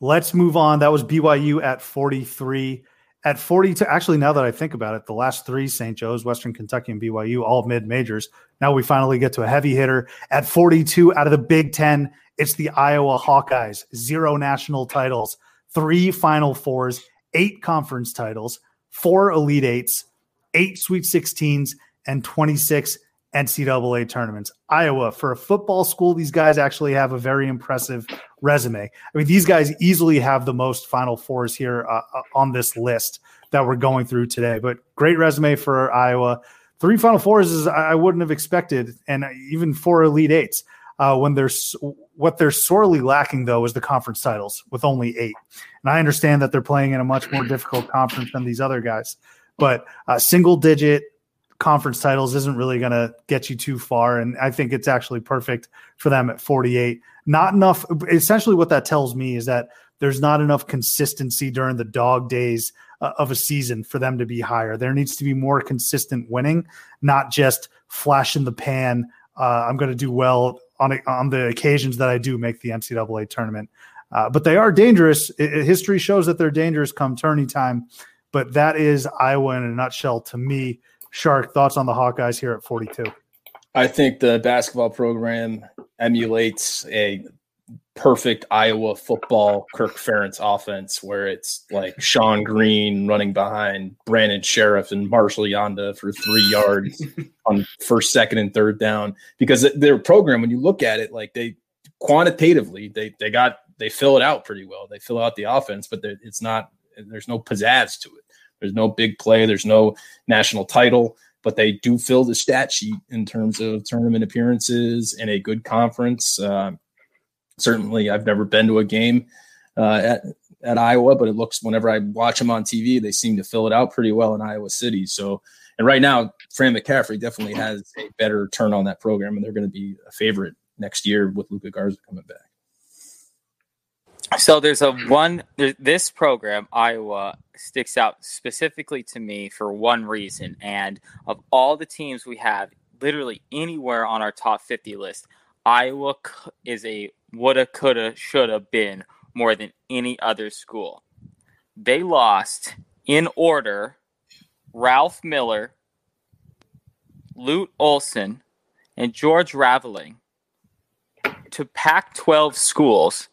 Let's move on. That was BYU at 43. At 42, actually, now that I think about it, the last three St. Joe's, Western Kentucky, and BYU, all mid majors. Now we finally get to a heavy hitter. At 42 out of the Big Ten, it's the Iowa Hawkeyes. Zero national titles, three Final Fours, eight conference titles, four Elite Eights, eight Sweet 16s, and 26 NCAA tournaments. Iowa, for a football school, these guys actually have a very impressive resume. I mean, these guys easily have the most Final Fours here uh, uh, on this list that we're going through today. But great resume for Iowa. Three Final Fours is I wouldn't have expected, and even four Elite Eights. Uh, when there's what they're sorely lacking though is the conference titles with only eight. And I understand that they're playing in a much more difficult conference than these other guys, but uh, single digit conference titles isn't really going to get you too far. And I think it's actually perfect for them at 48. Not enough. Essentially, what that tells me is that there's not enough consistency during the dog days uh, of a season for them to be higher. There needs to be more consistent winning, not just flash in the pan. Uh, I'm going to do well on on the occasions that I do make the NCAA tournament. Uh, but they are dangerous. History shows that they're dangerous come tourney time. But that is Iowa in a nutshell to me. Shark, thoughts on the Hawkeyes here at 42? I think the basketball program emulates a perfect Iowa football Kirk Ferentz offense where it's like Shonn Greene running behind Brandon Scherff and Marshall Yanda for three yards on first, second, and third down. Because their program, when you look at it, like they quantitatively, they they got they fill it out pretty well. They fill out the offense, but it's not there's no pizzazz to it. There's no big play. There's no national title, but they do fill the stat sheet in terms of tournament appearances in a good conference. Uh, certainly, I've never been to a game uh, at at Iowa, but it looks whenever I watch them on TV, they seem to fill it out pretty well in Iowa City. So, and right now, Fran McCaffery definitely has a better turn on that program, and they're going to be a favorite next year with Luka Garza coming back. So there's a one. This program, Iowa, sticks out specifically to me for one reason. And of all the teams we have, literally anywhere on our top 50 list, Iowa is a woulda, coulda, shoulda been more than any other school. They lost in order Ralph Miller, Lute Olson, and George Raveling to Pac 12 schools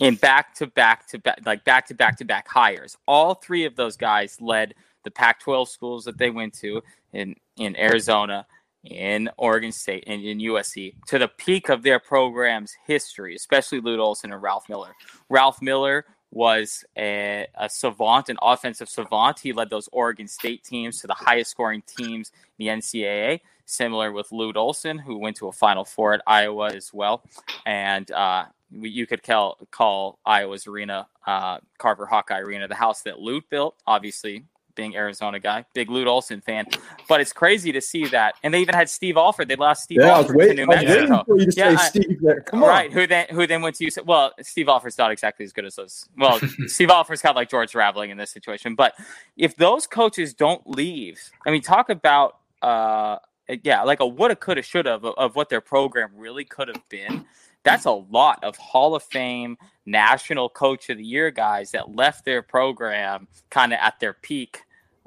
in back to back to back, like back to back to back hires. All three of those guys led the Pac 12 schools that they went to in, in Arizona, in Oregon State, and in USC to the peak of their program's history, especially Lute Olson and Ralph Miller. Ralph Miller was a, a, savant, an offensive savant. He led those Oregon State teams to the highest scoring teams in the NCAA, similar with Lute Olson, who went to a Final Four at Iowa as well. And uh, you could call, call Iowa's arena uh, Carver Hawkeye Arena, the house that Lute built, obviously being Arizona guy, big Lute Olson fan. But it's crazy to see that. And they even had Steve Alford. They lost Steve yeah, Alford waiting, to New Mexico. yeah, Steve there. Come on. Right. Who then who then went to UC well, Steve Alford's not exactly as good as those. Well, Steve Alford's kind of like George Raveling in this situation. But if those coaches don't leave, I mean, talk about uh yeah, like a woulda, coulda, shoulda of, of what their program really could have been. That's a lot of Hall of Fame, National Coach of the Year guys that left their program kind of at their peak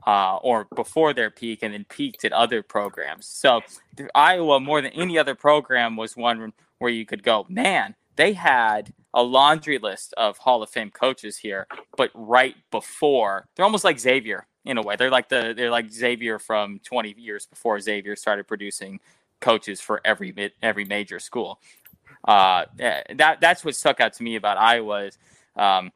uh, or before their peak and then peaked at other programs. So Iowa, more than any other program, was one where you could go, man, they had a laundry list of Hall of Fame coaches here, but right before they're almost like Xavier in a way. They're like the they're like Xavier from 20 years before Xavier started producing coaches for every every major school. Uh, that that's what stuck out to me about Iowa. Is, um,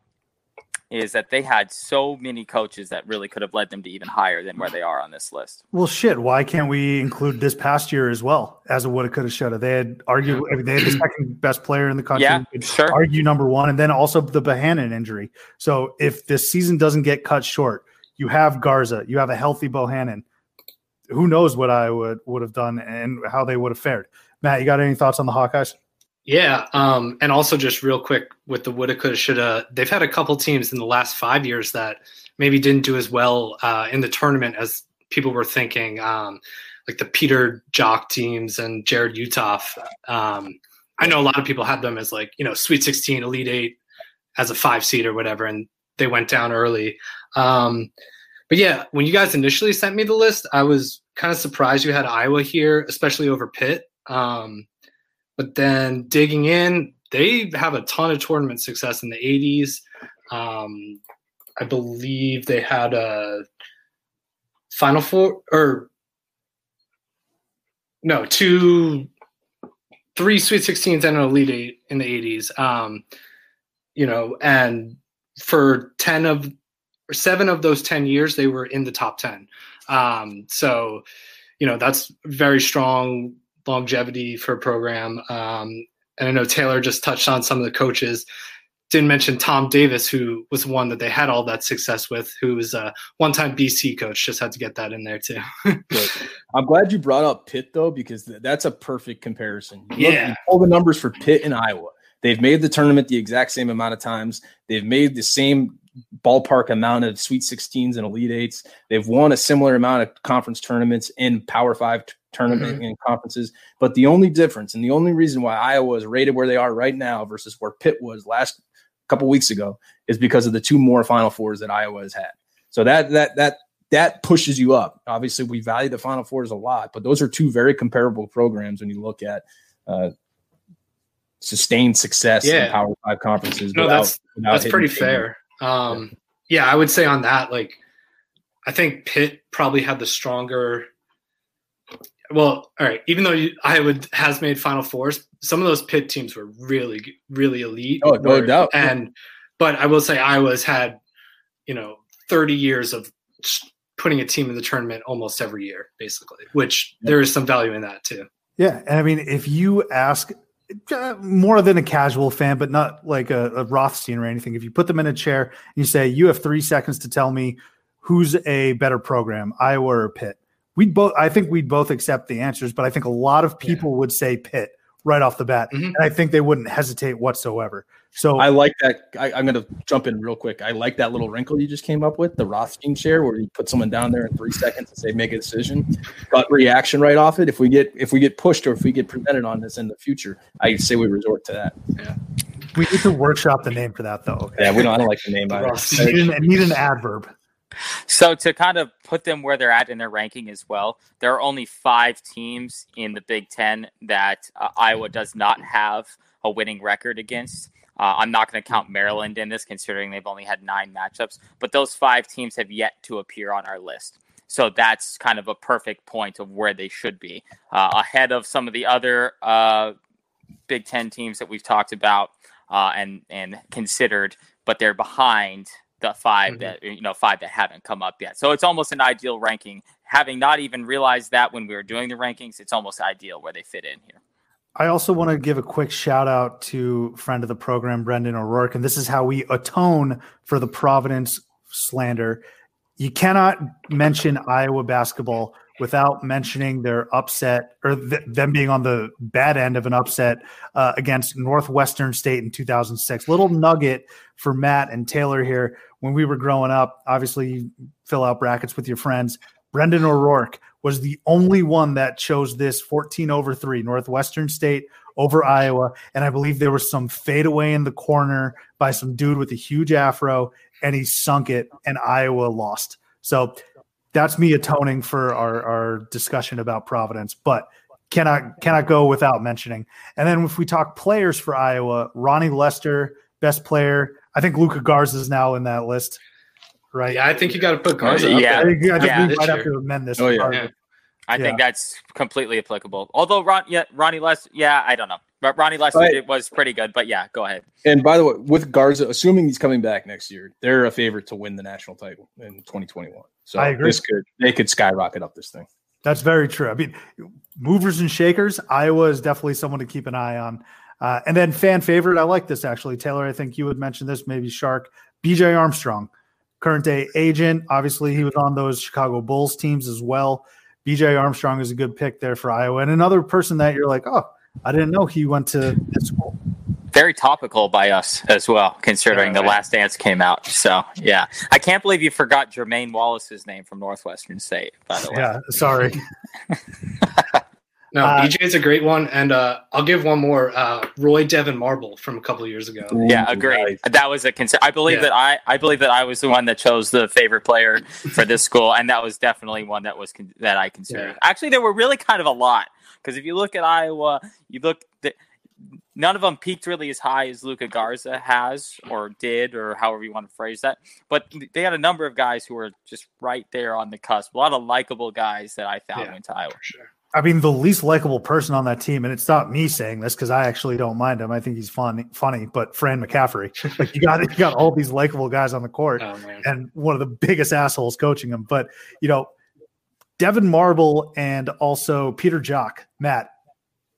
is that they had so many coaches that really could have led them to even higher than where they are on this list. Well, shit. Why can't we include this past year as well as a woulda, coulda, shoulda? They had argued. I mean, they had the second best player in the country. Yeah, sure. Argue number one, and then also the Bohannon injury. So if this season doesn't get cut short, you have Garza, you have a healthy Bohannon. Who knows what I would would have done and how they would have fared? Matt, you got any thoughts on the Hawkeyes? Yeah, um, and also just real quick with the woulda, coulda, shoulda. They've had a couple teams in the last five years that maybe didn't do as well uh, in the tournament as people were thinking, um, like the Peter Jok teams and Jarrod Uthoff. Um, I know a lot of people had them as like you know Sweet 16, Elite Eight, as a five seed or whatever, and they went down early. Um, but yeah, when you guys initially sent me the list, I was kind of surprised you had Iowa here, especially over Pitt. Um, but then digging in, they have a ton of tournament success in the 80s. Um, I believe they had a Final Four or no, two, three Sweet 16s and an Elite Eight in the 80s. Um, you know, and for 10 of or seven of those 10 years, they were in the top 10. Um, so, you know, that's very strong longevity for a program. Um, and I know Taylor just touched on some of the coaches. Didn't mention Tom Davis, who was one that they had all that success with, who was a one-time BC coach. Just had to get that in there too. I'm glad you brought up Pitt though, because that's a perfect comparison. You yeah, look, all the numbers for Pitt and Iowa. They've made the tournament the exact same amount of times. They've made the same ballpark amount of Sweet 16s and Elite Eights. They've won a similar amount of conference tournaments in Power Five tournament mm-hmm. and conferences. But the only difference and the only reason why Iowa is rated where they are right now versus where Pitt was last couple weeks ago is because of the two more Final Fours that Iowa has had. So that that that that pushes you up. Obviously, we value the Final Fours a lot, but those are two very comparable programs when you look at uh, sustained success yeah. in Power Five conferences. No, without, that's without that's pretty fair. Um, yeah. yeah, I would say on that, like, I think Pitt probably had the stronger well, all right. Even though you, Iowa has made Final Fours, some of those Pitt teams were really, really elite. Oh, no doubt. And, but I will say Iowa's had, you know, 30 years of putting a team in the tournament almost every year, basically, which yeah. there is some value in that too. Yeah. And I mean, if you ask more than a casual fan, but not like a, a Rothstein or anything, if you put them in a chair and you say, you have three seconds to tell me who's a better program, Iowa or Pitt we'd both I think we'd both accept the answers, but I think a lot of people yeah. would say Pitt right off the bat. Mm-hmm. And I think they wouldn't hesitate whatsoever. So I like that. I, am going to jump in real quick. I like that little wrinkle you just came up with, the Rothstein chair, where you put someone down there in three seconds and say make a decision, gut reaction right off it. If we get if we get pushed or if we get presented on this in the future, I say we resort to that. Yeah. We need to workshop the name for that though. Okay? Yeah, we don't. I don't like the name. Either. Need, an, need an adverb. So to kind of put them where they're at in their ranking as well, there are only five teams in the Big Ten that uh, Iowa does not have a winning record against. Uh, I'm not going to count Maryland in this, considering they've only had nine matchups. But those five teams have yet to appear on our list. So that's kind of a perfect point of where they should be, uh, ahead of some of the other uh, Big Ten teams that we've talked about uh, and and considered, but they're behind the 5 mm-hmm. that you know five that haven't come up yet. So it's almost an ideal ranking. Having not even realized that when we were doing the rankings, it's almost ideal where they fit in here. I also want to give a quick shout out to friend of the program, Brendan O'Rourke, and this is how we atone for the Providence slander. You cannot mention Iowa basketball without mentioning their upset or th- them being on the bad end of an upset uh, against Northwestern State in 2006. Little nugget for Matt and Taylor here. When we were growing up, obviously you fill out brackets with your friends. Brendan O'Rourke was the only one that chose this 14 over 3 Northwestern State over Iowa. And I believe there was some fadeaway in the corner by some dude with a huge afro, and he sunk it, and Iowa lost. So that's me atoning for our, our discussion about Providence, but cannot cannot go without mentioning. And then if we talk players for Iowa, Ronnie Lester, best player. I think Luka Garza is now in that list, right? Yeah, I think you got to put Garza. Yeah, I think, I think yeah, we might have to amend this. Oh, yeah. I think that's completely applicable. Although Ron, yeah, Ronnie Lester, yeah, I don't know. But Ronnie Lester Right. it was pretty good. But yeah, go ahead. And by the way, with Garza, assuming he's coming back next year, they're a favorite to win the national title in 2021. So I agree. this could they could skyrocket up this thing. That's very true. I mean, movers and shakers, Iowa is definitely someone to keep an eye on. Uh, and then fan favorite, I like this actually. Taylor, I think you would mention this, maybe Shark, BJ Armstrong, current day agent. Obviously, he was on those Chicago Bulls teams as well. BJ Armstrong is a good pick there for Iowa. And another person that you're like, oh, I didn't know he went to this school. Very topical by us as well, considering Yeah, the. Last Dance came out. So yeah, I can't believe you forgot Jermaine Wallace's name from Northwestern State. By the way, Yeah, sorry. No, Uh, BJ is a great one, and uh, I'll give one more. Uh, Roy Devyn Marble from a couple years ago. Yeah, agreed. That was a concern. I believe Yeah. that I, I believe that I was the one that chose the favorite player for this school, and that was definitely one that was con- that I considered. Yeah. Actually, there were really kind of a lot because if you look at Iowa, you look that none of them peaked really as high as Luka Garza has or did, or however you want to phrase that. But they had a number of guys who were just right there on the cusp. A lot of likable guys that I found Yeah. went to Iowa. For sure. I mean, the least likable person on that team, and it's not me saying this because I actually don't mind him. I think he's funny, funny. But Fran McCaffery, like you got you got all these likable guys on the court, Oh and one of the biggest assholes coaching him. But you know, Devyn Marble and also Peter Jok, Matt,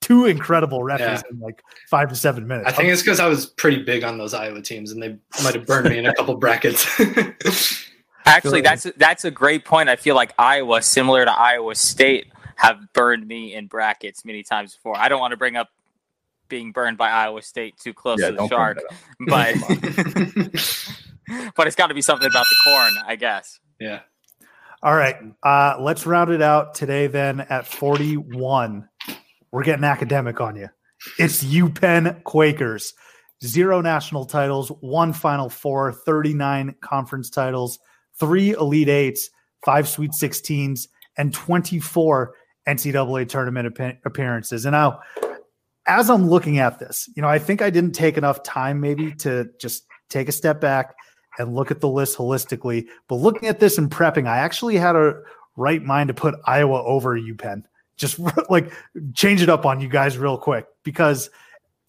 two incredible refs Yeah. in like five to seven minutes. I think it's because I was pretty big on those Iowa teams, and they might have burned me in a couple brackets. Actually, that's that's a great point. I feel like Iowa, similar to Iowa State, have burned me in brackets many times before. I don't want to bring up being burned by Iowa State too close Yeah, to the shark, but but it's got to be something about the corn, I guess. yeah. All right, uh, let's round it out today. Then at forty-one, we're getting academic on you. It's UPenn Quakers. Zero national titles, one Final Four, 39 conference titles, three Elite Eights, five Sweet 16s, and 24 NCAA tournament appa- appearances. And now, as I'm looking at this, you know, I think I didn't take enough time maybe to just take a step back and look at the list holistically. But looking at this and prepping, I actually had a right mind to put Iowa over UPenn. Just like change it up on you guys real quick because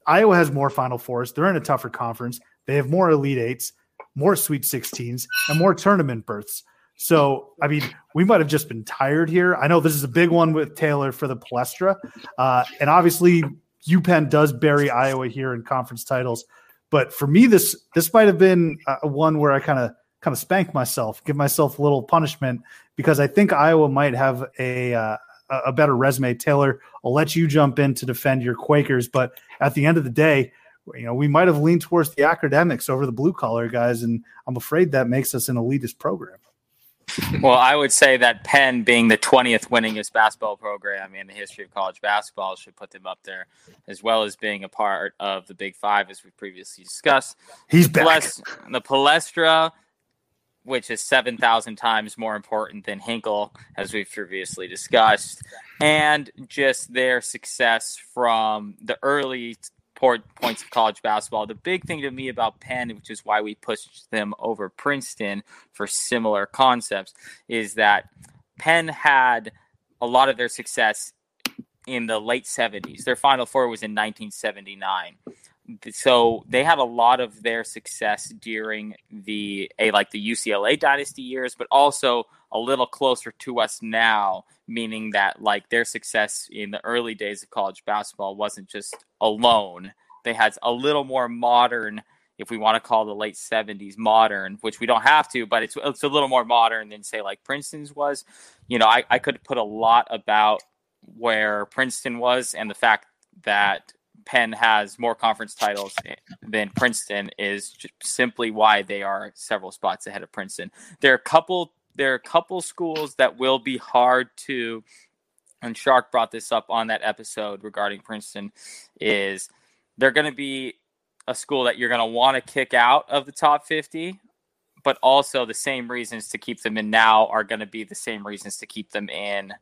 Iowa has more Final Fours. They're in a tougher conference. They have more Elite Eights, more Sweet 16s, and more tournament berths. So, I mean, we might have just been tired here. I know this is a big one with Taylor for the Palestra. Uh, and obviously, UPenn does bury Iowa here in conference titles. But for me, this this might have been a one where I kind of kind of spank myself, give myself a little punishment because I think Iowa might have a uh, a better resume. Taylor, I'll let you jump in to defend your Quakers, but at the end of the day, you know we might have leaned towards the academics over the blue collar guys, and I'm afraid that makes us an elitist program. Well, I would say that Penn, being the 20th winningest basketball program in the history of college basketball, should put them up there, as well as being a part of the Big Five, as we previously discussed. He's back. Palest- the Palestra, which is 7,000 times more important than Hinkle, as we've previously discussed, and just their success from the early points of college basketball. The big thing to me about Penn, which is why we pushed them over Princeton for similar concepts, is that Penn had a lot of their success in the late 70s. Their Final Four was in 1979 so they had a lot of their success during the a like the UCLA dynasty years, but also a little closer to us now, meaning that like their success in the early days of college basketball wasn't just alone. They had a little more modern, if we want to call the late '70s modern, which we don't have to, but it's it's a little more modern than say like Princeton's was. You know, I, I could put a lot about where Princeton was and the fact that Penn has more conference titles than Princeton is simply why they are several spots ahead of Princeton. There are a couple there are a couple schools that will be hard to and Shark brought this up on that episode regarding Princeton is they're going to be a school that you're going to want to kick out of the top 50 but also the same reasons to keep them in now are going to be the same reasons to keep them in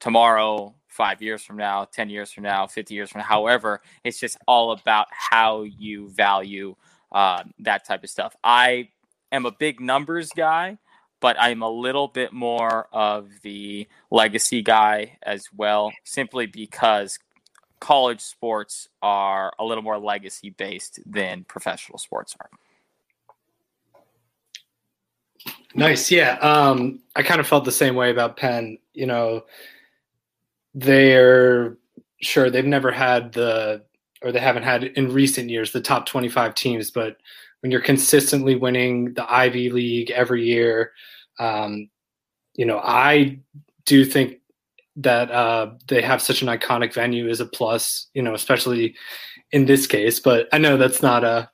tomorrow five years from now, 10 years from now, 50 years from now. However, it's just all about how you value uh, that type of stuff. I am a big numbers guy, but I'm a little bit more of the legacy guy as well, simply because college sports are a little more legacy based than professional sports are. Nice. Yeah. Um, I kind of felt the same way about Penn. You know, they're sure they've never had the or they haven't had in recent years the top 25 teams but when you're consistently winning the ivy league every year um, you know i do think that uh, they have such an iconic venue is a plus you know especially in this case but i know that's not a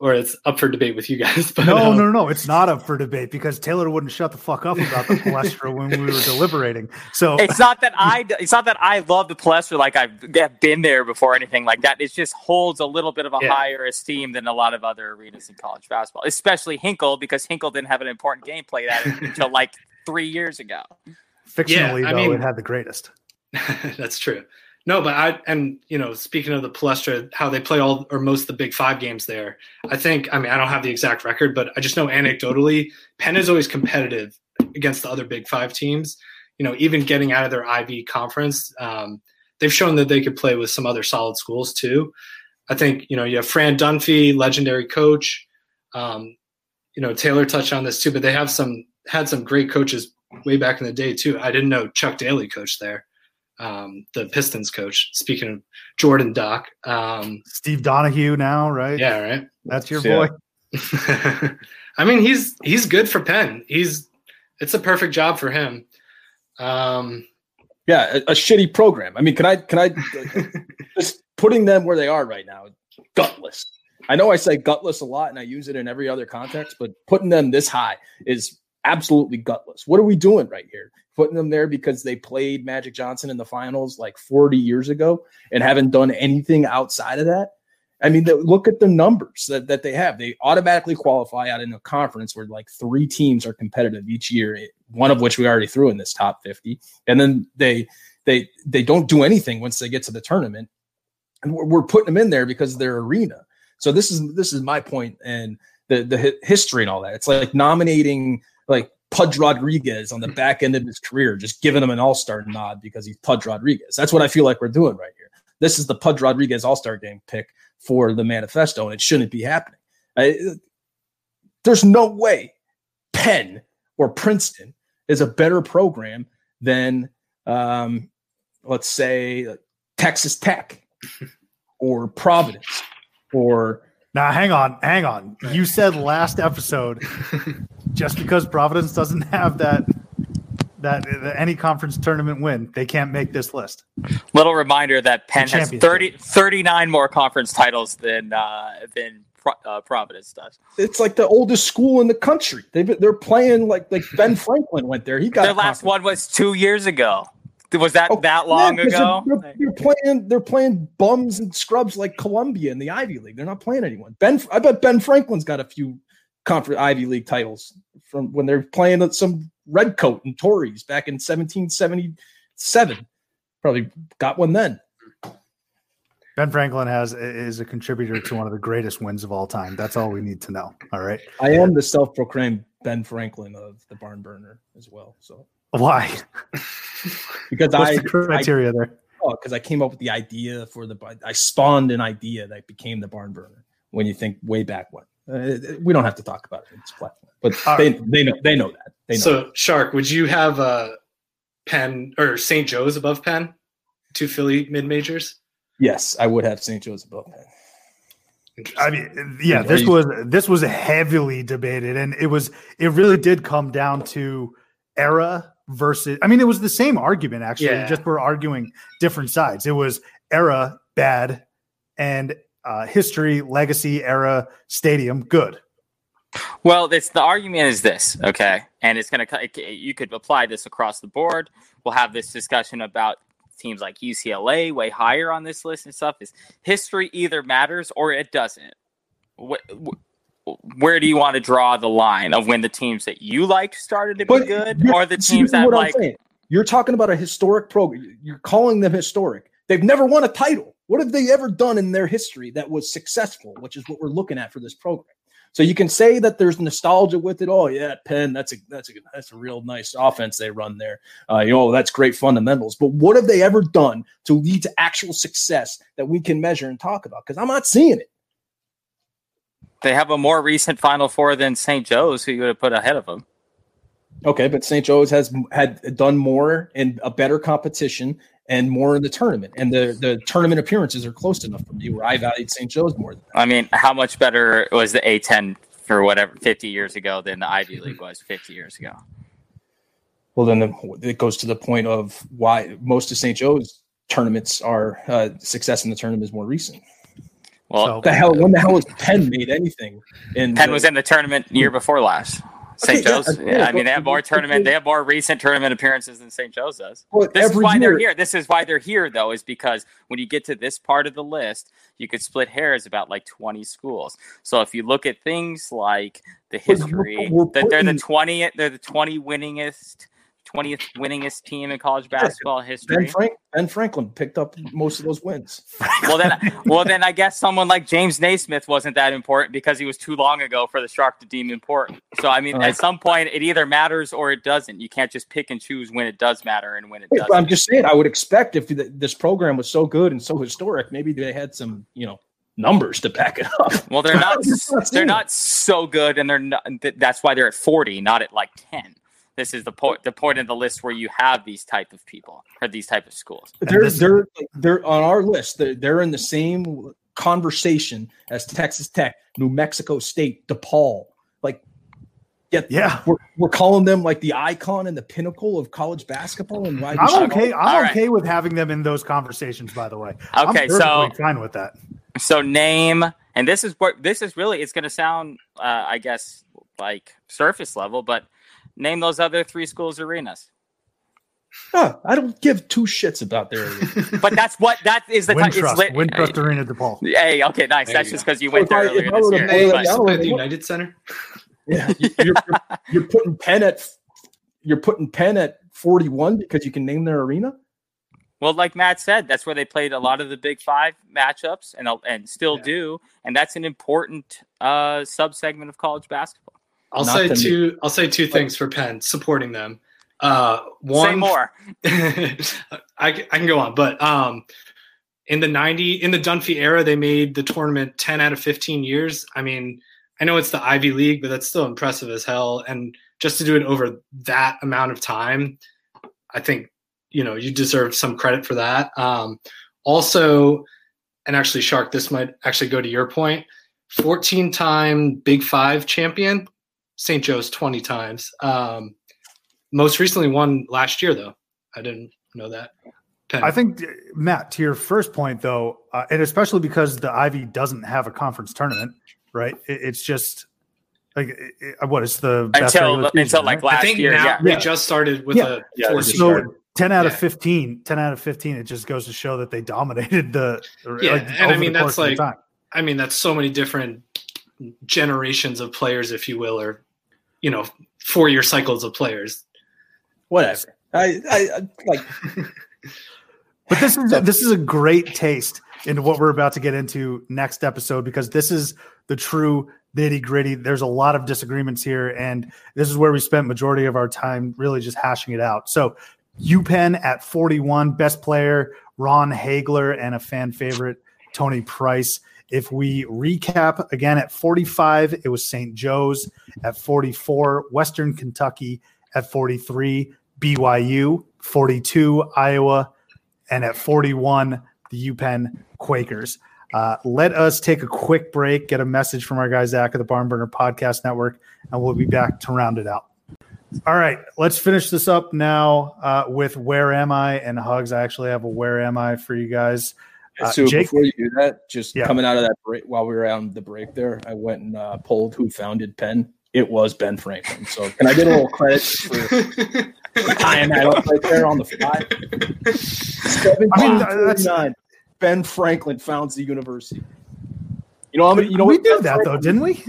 or it's up for debate with you guys. But no, um, no, no, it's not up for debate because Taylor wouldn't shut the fuck up about the Palestra when we were deliberating. So it's not that I, it's not that I love the Palestra like I've been there before or anything like that. It just holds a little bit of a yeah. higher esteem than a lot of other arenas in college basketball, especially Hinkle because Hinkle didn't have an important game played at it until like three years ago. Fictionally, yeah, I though, mean, it had the greatest. that's true. No, but I and you know, speaking of the Palestra, how they play all or most of the Big Five games there, I think. I mean, I don't have the exact record, but I just know anecdotally, Penn is always competitive against the other Big Five teams. You know, even getting out of their Ivy conference, um, they've shown that they could play with some other solid schools too. I think you know you have Fran Dunphy, legendary coach. Um, you know Taylor touched on this too, but they have some had some great coaches way back in the day too. I didn't know Chuck Daly coached there um, the Pistons coach. Speaking of Jordan Doc, um, Steve Donahue now, right? Yeah, right. That's your boy. I mean, he's he's good for Penn. He's it's a perfect job for him. Um, yeah, a, a shitty program. I mean, can I can I just putting them where they are right now? Gutless. I know I say gutless a lot, and I use it in every other context, but putting them this high is absolutely gutless. What are we doing right here? Putting them there because they played Magic Johnson in the finals like 40 years ago and haven't done anything outside of that. I mean, look at the numbers that, that they have. They automatically qualify out in a conference where like three teams are competitive each year, eh, one of which we already threw in this top 50. And then they they they don't do anything once they get to the tournament. And we're, we're putting them in there because they're arena. So this is this is my point and the the history and all that. It's like nominating like Pudge Rodriguez on the back end of his career, just giving him an all star nod because he's Pudge Rodriguez. That's what I feel like we're doing right here. This is the Pudge Rodriguez all star game pick for the manifesto, and it shouldn't be happening. I, there's no way Penn or Princeton is a better program than, um, let's say, Texas Tech or Providence or now, hang on, hang on. You said last episode, just because Providence doesn't have that that, any conference tournament win, they can't make this list. Little reminder that Penn has 30, 39 more conference titles than uh, than uh, Providence does. It's like the oldest school in the country. They they're playing like like Ben Franklin went there. He got their last one was two years ago. Was that oh, that long yeah, ago? They're, they're, playing. They're playing bums and scrubs like Columbia in the Ivy League. They're not playing anyone. Ben, I bet Ben Franklin's got a few conference Ivy League titles from when they're playing some redcoat and Tories back in 1777. Probably got one then. Ben Franklin has is a contributor to one of the greatest wins of all time. That's all we need to know. All right. I am the self-proclaimed Ben Franklin of the barn burner as well. So why? because What's I the criteria I, there. Oh, because I came up with the idea for the I spawned an idea that became the barn burner. When you think way back when, uh, we don't have to talk about it in this platform, but they, they know they know that. They know so that. Shark, would you have uh, Penn or St. Joe's above Penn? Two Philly mid majors. Yes, I would have St. Joe's above Penn. I mean, yeah, this was this was heavily debated, and it was it really did come down to era versus. I mean, it was the same argument actually, Yeah. just we're arguing different sides. It was era bad, and uh, history, legacy, era, stadium good. Well, it's the argument is this, okay, and it's gonna you could apply this across the board. We'll have this discussion about teams like UCLA way higher on this list and stuff. Is history either matters or it doesn't? Wh- wh- Where do you want to draw the line of when the teams that you liked started to be good, or the teams that like? You're talking about a historic program. You're calling them historic. They've never won a title. What have they ever done in their history that was successful? Which is what we're looking at for this program. So you can say that there's nostalgia with it. Oh yeah, Penn. That's a that's a that's a real nice offense they run there. Uh, you know that's great fundamentals. But what have they ever done to lead to actual success that we can measure and talk about? Because I'm not seeing it. They have a more recent Final Four than St. Joe's, who you would have put ahead of them. Okay, but St. Joe's has had done more in a better competition and more in the tournament, and the the tournament appearances are close enough for me where I valued St. Joe's more than that. I mean, how much better was the A10 for whatever 50 years ago than the Ivy League was 50 years ago? Well, then the, it goes to the point of why most of St. Joe's tournaments are uh, success in the tournament is more recent. Well, So- The hell, when the hell was Penn made anything? In Penn the- was in the tournament year before last. St. Okay, Joe's. yeah, Yeah, I mean, they have more but- tournament. They have more recent tournament appearances than St. Joe's does. Well, This is every why they're here. This is why they're here, though, is because when you get to this part of the list, you could split hairs about like 20 schools. So if you look at things like the we're- history, we're that they're the putting- 20th, they're the 20 winningest, 20th winningest team in college basketball Ben, history. Frank, ben Franklin picked up most of those wins. well then, well then, I guess someone like James Naismith wasn't that important because he was too long ago for the Shark to deem important. So I mean, right. at some point, it either matters or it doesn't. You can't just pick and choose when it does matter and when it doesn't. I'm just saying, I would expect if th- this program was so good and so historic, maybe they had some, you know, numbers to back it up. well, they're not. They're not so good, and they're not. That's why they're at forty, not at like ten. This is the point. The point in the list where you have these type of people or these type of schools. They're this- they're they're on our list. They're, they're in the same conversation as Texas Tech, New Mexico State, DePaul. Like, yet Yeah. we're, we're calling them like the icon and the pinnacle of college basketball. And why we I'm should- okay. I'm All right. okay with having them in those conversations. By the way, Okay, I'm so- fine with that. So name, and this is what this is really. It's going to sound, uh, I guess, like surface level, but name those other three schools arenas. Huh, I don't give two shits about their. Arena. but that's what that is the type. It's Wintrust, lit, Wintrust Arena DePaul. Hey, okay, nice. There That's just because you went If there I- if earlier this would've year. played But- it At the United Center. yeah, you- you're, you're putting Penn at you're putting Penn at 41 because you can name their arena. Well, like Matt said, that's where they played a lot of the Big Five matchups, and and still Yeah. do, and that's an important uh, subsegment of college basketball. I'll Not say to me. two. I'll say two things for Penn supporting them. Uh, one Say more. I, I can go on, but um, in the 90 in the Dunphy era, they made the tournament 10 out of 15 years. I mean, I know it's the Ivy League, but that's still impressive as hell. And just to do it over that amount of time, I think you know you deserve some credit for that. Um, also, and actually, Shark, this might actually go to your point. 14 time Big Five champion, St. Joe's 20 times. Um, most recently won last year, though. I didn't know that. Penn. I think Matt, to your first point though, uh, and especially because the Ivy doesn't have a conference tournament, right? It, it's just like it, it- what is the best Until regular until season, like right? I last think year, now yeah. they Yeah. just started with Yeah. a Yeah, four they seed. just so 10 out of Yeah. 15 10 out of 15 it just goes to show that they dominated the Yeah, like, and I mean, the that's course of the like- I mean, that's so many different generations of players, if you will, or you know four year cycles of players. Whatever. I, I, I like. But this is this is a great taste into what we're about to get into next episode because this is the true nitty gritty. There's a lot of disagreements here, and this is where we spent majority of our time really just hashing it out. So, UPenn at 41, best player Ron Haigler, and a fan favorite Tony Price. If we recap again at 45, it was St. Joe's at 44, Western Kentucky at 43, BYU 42, Iowa, and at 41, the UPenn Quakers. Uh, let us take a quick break, get a message from our guy Zach of the Barn Burner Podcast Network, and we'll be back to round it out. All right, let's finish this up now uh, with Where Am I? and Hugs. I actually have a Where Am I for you guys. Uh, so Jake- before you do that, just Yeah. coming out of that break while we were on the break there, I went and uh, pulled who founded Penn. It was Ben Franklin. So can I get a little credit for tying that up right there on the fly? I mean, that's- 1749, Ben Franklin founds the university. You know how many? You know we did that though, didn't we?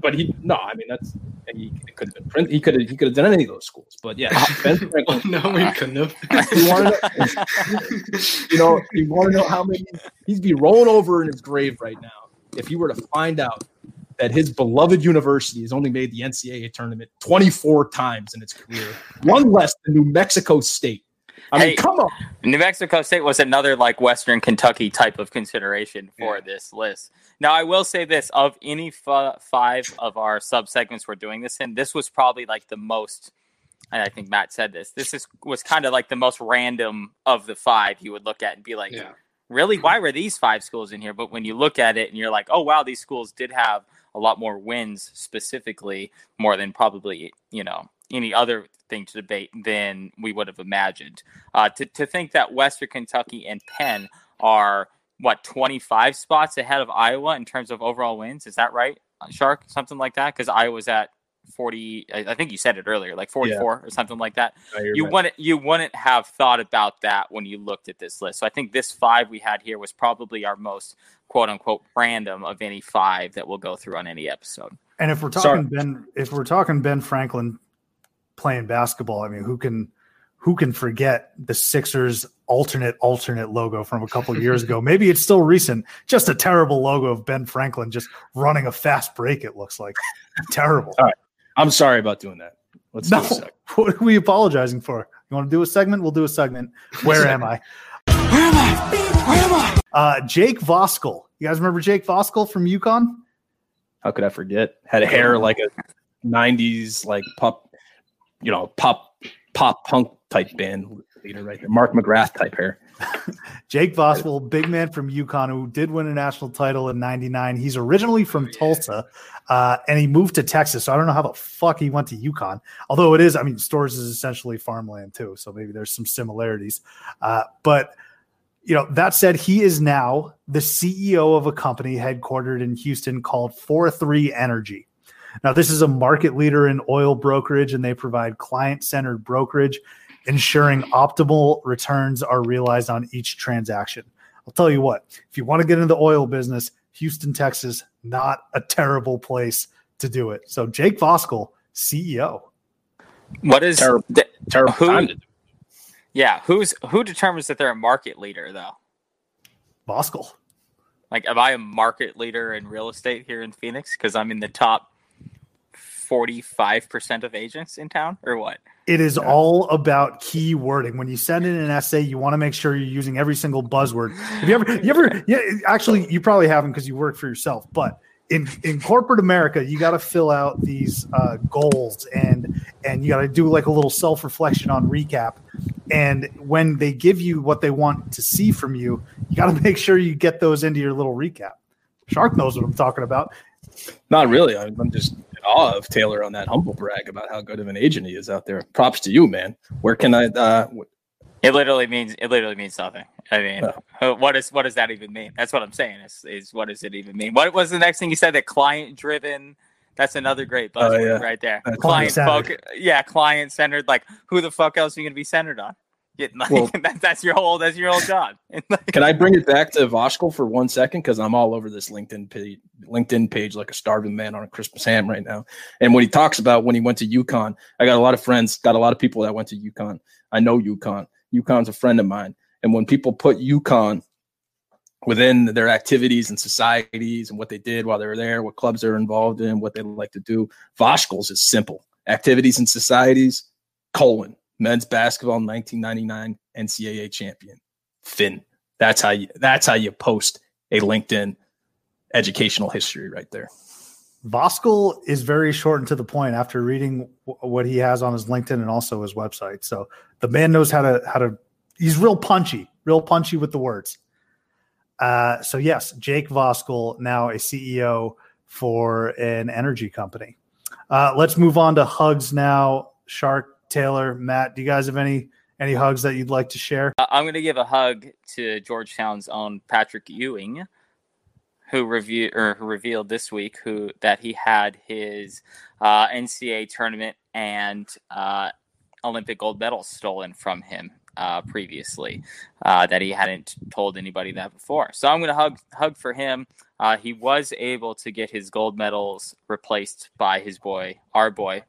But he no, I mean that's he could have been print. He could have he could have done any of those schools. But yeah, uh, Ben Franklin. no, he couldn't have. You to you know, you want to know how many he'd be rolling over in his grave right now if he were to find out that his beloved university has only made the NCAA tournament 24 times in its career, one less than New Mexico State. I mean, Hey. come on. New Mexico State was another like Western Kentucky type of consideration for this list. Now, I will say this: of any f- five of our subsegments we're doing this in, this was probably like the most. And I think Matt said this. This is was kind of like the most random of the five you would look at and be like, Yeah. really, why were these five schools in here? But when you look at it and you're like, oh wow, these schools did have a lot more wins specifically, more than probably you know any other thing to debate than we would have imagined. Uh, to to think that Western Kentucky and Penn are what 25 spots ahead of Iowa in terms of overall wins, is that right, Shark? Something like that, because Iowa's at 40. I I think you said it earlier, like 44 or something like that you wouldn't you wouldn't have thought about that when you looked at this list. So I think this five we had here was probably our most quote unquote random of any five that we'll go through on any episode. And if we're Sorry. talking Ben, if we're talking Ben Franklin playing basketball, I mean, who can who can forget the Sixers alternate alternate logo from a couple of years ago? Maybe it's still recent. Just a terrible logo of Ben Franklin just running a fast break. It looks like terrible. All right. I'm sorry about doing that. Let's No, do a what are we apologizing for? You want to do a segment? We'll do a segment. Where am I? Where am I? Where am I? Uh, Jake Voskuhl. You guys remember Jake Voskuhl from UConn? How could I forget? Had hair like a '90s like pop, you know, pop pop punk type band leader right there. Mark McGrath type hair. Jake Voskuhl, big man from UConn, who did win a national title in '99. He's originally from Tulsa, uh, and he moved to Texas. So I don't know how the fuck he went to UConn. Although it is, I mean, Storrs is essentially farmland too, so maybe there's some similarities. Uh, but you know, that said, he is now the CEO of a company headquartered in Houston called Four Three Energy. Now, this is a market leader in oil brokerage, and they provide client-centered brokerage ensuring optimal returns are realized on each transaction. I'll tell you what, if you want to get into the oil business, Houston, Texas, not a terrible place to do it. So Jake Voskuhl, CEO. What is Terrible. the- Terrible Who- time to do. yeah, who's who determines that they're a market leader though? Voskuhl. Like am I a market leader in real estate here in Phoenix because I'm in the top 45% of agents in town or what? It is all about key wording. When you send in an essay, you want to make sure you're using every single buzzword. Have you ever, you ever, yeah, actually, you probably haven't because you work for yourself, but in, in corporate America, you got to fill out these uh, goals and, and you got to do like a little self reflection on recap. And when they give you what they want to see from you, you got to make sure you get those into your little recap. Shark knows what I'm talking about. Not really. I'm I'm just in awe of Taylor on that humble brag about how good of an agent he is out there. Props to you, man. Where can I? Uh, It literally means it literally means nothing. I mean, Oh. what is what does that even mean? That's what I'm saying. Is, is what does it even mean? What was the next thing you said? That client driven. That's another great Oh, buzzword yeah. right there. Client client-centered. focus. Yeah, client centered. Like who the fuck else are you going to be centered on? Get, like, well, that, that's your whole that's your whole job. can I bring it back to Voskuhl for one second? Because I'm all over this LinkedIn page, LinkedIn page like a starving man on a Christmas ham right now. And when he talks about when he went to UConn, I got a lot of friends, got a lot of people that went to UConn. I know UConn. UConn's a friend of mine. And when people put UConn within their activities and societies and what they did while they were there, what clubs they're involved in, what they like to do, Voskuhl's is simple. Activities and societies, colon men's basketball 1999 NCAA champion, Finn. That's how you that's how you post a LinkedIn educational history right there. Voskuhl is very short and to the point after reading w- what he has on his LinkedIn and also his website. So the man knows how to how to he's real punchy, real punchy with the words. Uh, so yes, Jake Voskuhl, now a CEO for an energy company. Uh, let's move on to hugs now. Shark Taylor, Matt, do you guys have any any hugs that you'd like to share? Uh, I'm going to give a hug to Georgetown's own Patrick Ewing, who review or who revealed this week who that he had his uh, NCAA tournament and uh, Olympic gold medals stolen from him uh, previously. Uh, that he hadn't told anybody that before. So I'm going to hug hug for him. Uh, he was able to get his gold medals replaced by his boy, our boy,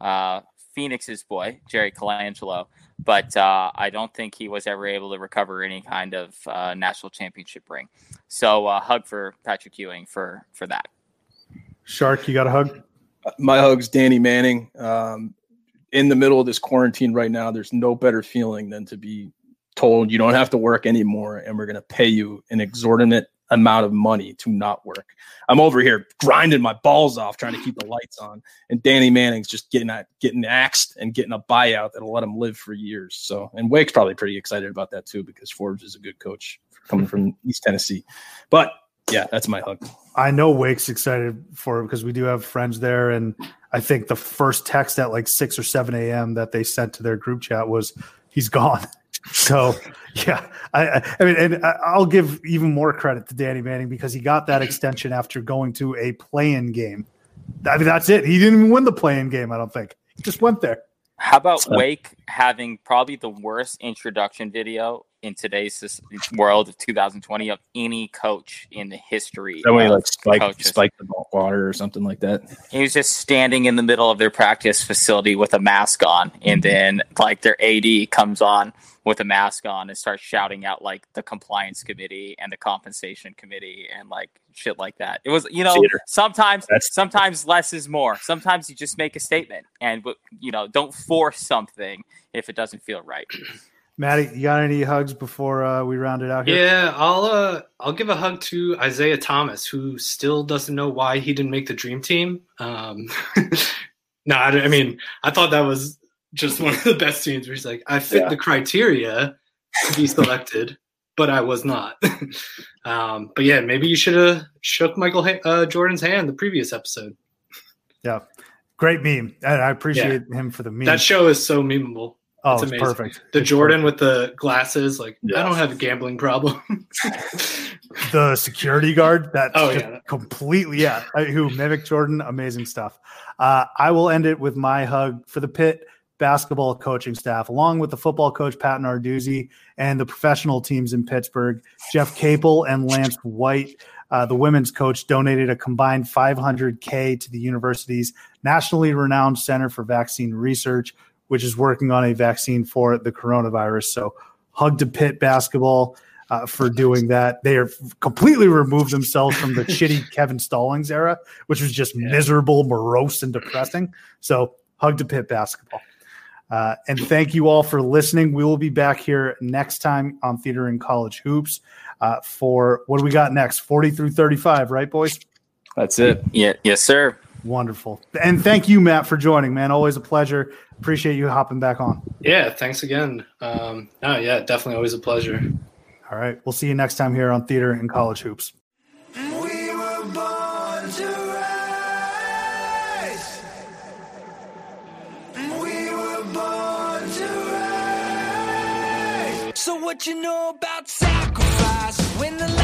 uh, Phoenix's boy, Jerry Colangelo, but uh, I don't think he was ever able to recover any kind of uh, national championship ring. So, uh, hug for Patrick Ewing for for that. Shark, you got a hug? My hug's Danny Manning. Um, in the middle of this quarantine right now, there's no better feeling than to be told you don't have to work anymore, and we're going to pay you an exorbitant amount of money to not work. I'm over here grinding my balls off trying to keep the lights on, and Danny Manning's just getting at, getting axed and getting a buyout that'll let him live for years. So, and Wake's probably pretty excited about that too because Forbes is a good coach coming from East Tennessee. But yeah, that's my hug. I know Wake's excited for it because we do have friends there, and I think the first text at like six or seven a.m. that they sent to their group chat was, "He's gone." So yeah, I, I mean, and I'll give even more credit to Danny Manning because he got that extension after going to a play-in game. I mean, that's it. He didn't even win the play-in game. I don't think. He just went there. How about Wake having probably the worst introduction video in today's world of 2020 of any coach in the history. Way, like spike, spike the water or something like that. He was just standing in the middle of their practice facility with a mask on, and mm-hmm. then like their AD comes on with a mask on and starts shouting out like the compliance committee and the compensation committee and like shit like that. It was, you know, Theater. sometimes That's- sometimes less is more. Sometimes you just make a statement and you know, don't force something if it doesn't feel right. Maddie, you got any hugs before uh, we round it out here? Yeah, I'll uh, I'll give a hug to Isiah Thomas, who still doesn't know why he didn't make the dream team. Um, no, I, I, mean, I thought that was just one of the best scenes where he's like, "I fit yeah. the criteria to be selected, but I was not." um, but yeah, maybe you should have shook Michael uh, Jordan's hand the previous episode. Yeah, great meme, and I appreciate yeah. him for the meme. That show is so memeable. Oh, it's, it's perfect. The it's Jordan perfect. with the glasses, like yes. I don't have a gambling problem. the security guard, that oh, yeah. completely, yeah, who mimicked Jordan, amazing stuff. Uh, I will end it with my hug for the Pitt basketball coaching staff, along with the football coach Pat Narduzzi and the professional teams in Pittsburgh. Jeff Capel and Lance White, uh, the women's coach, donated a combined 500k to the university's nationally renowned Center for Vaccine Research which is working on a vaccine for the coronavirus. So, hug to Pitt basketball uh, for doing that. They have completely removed themselves from the shitty Kevin Stallings era, which was just yeah. miserable, morose, and depressing. So, hug to Pitt basketball. Uh, and thank you all for listening. We will be back here next time on Theater In College Hoops uh, for what do we got next? 40 through 35, right, boys? That's it. Yeah, yes, sir. Wonderful. And thank you, Matt, for joining, man. Always a pleasure. Appreciate you hopping back on. Yeah, thanks again. Um, no, yeah, definitely always a pleasure. All right. We'll see you next time here on Theater In College Hoops. So what you know about sacrifice when the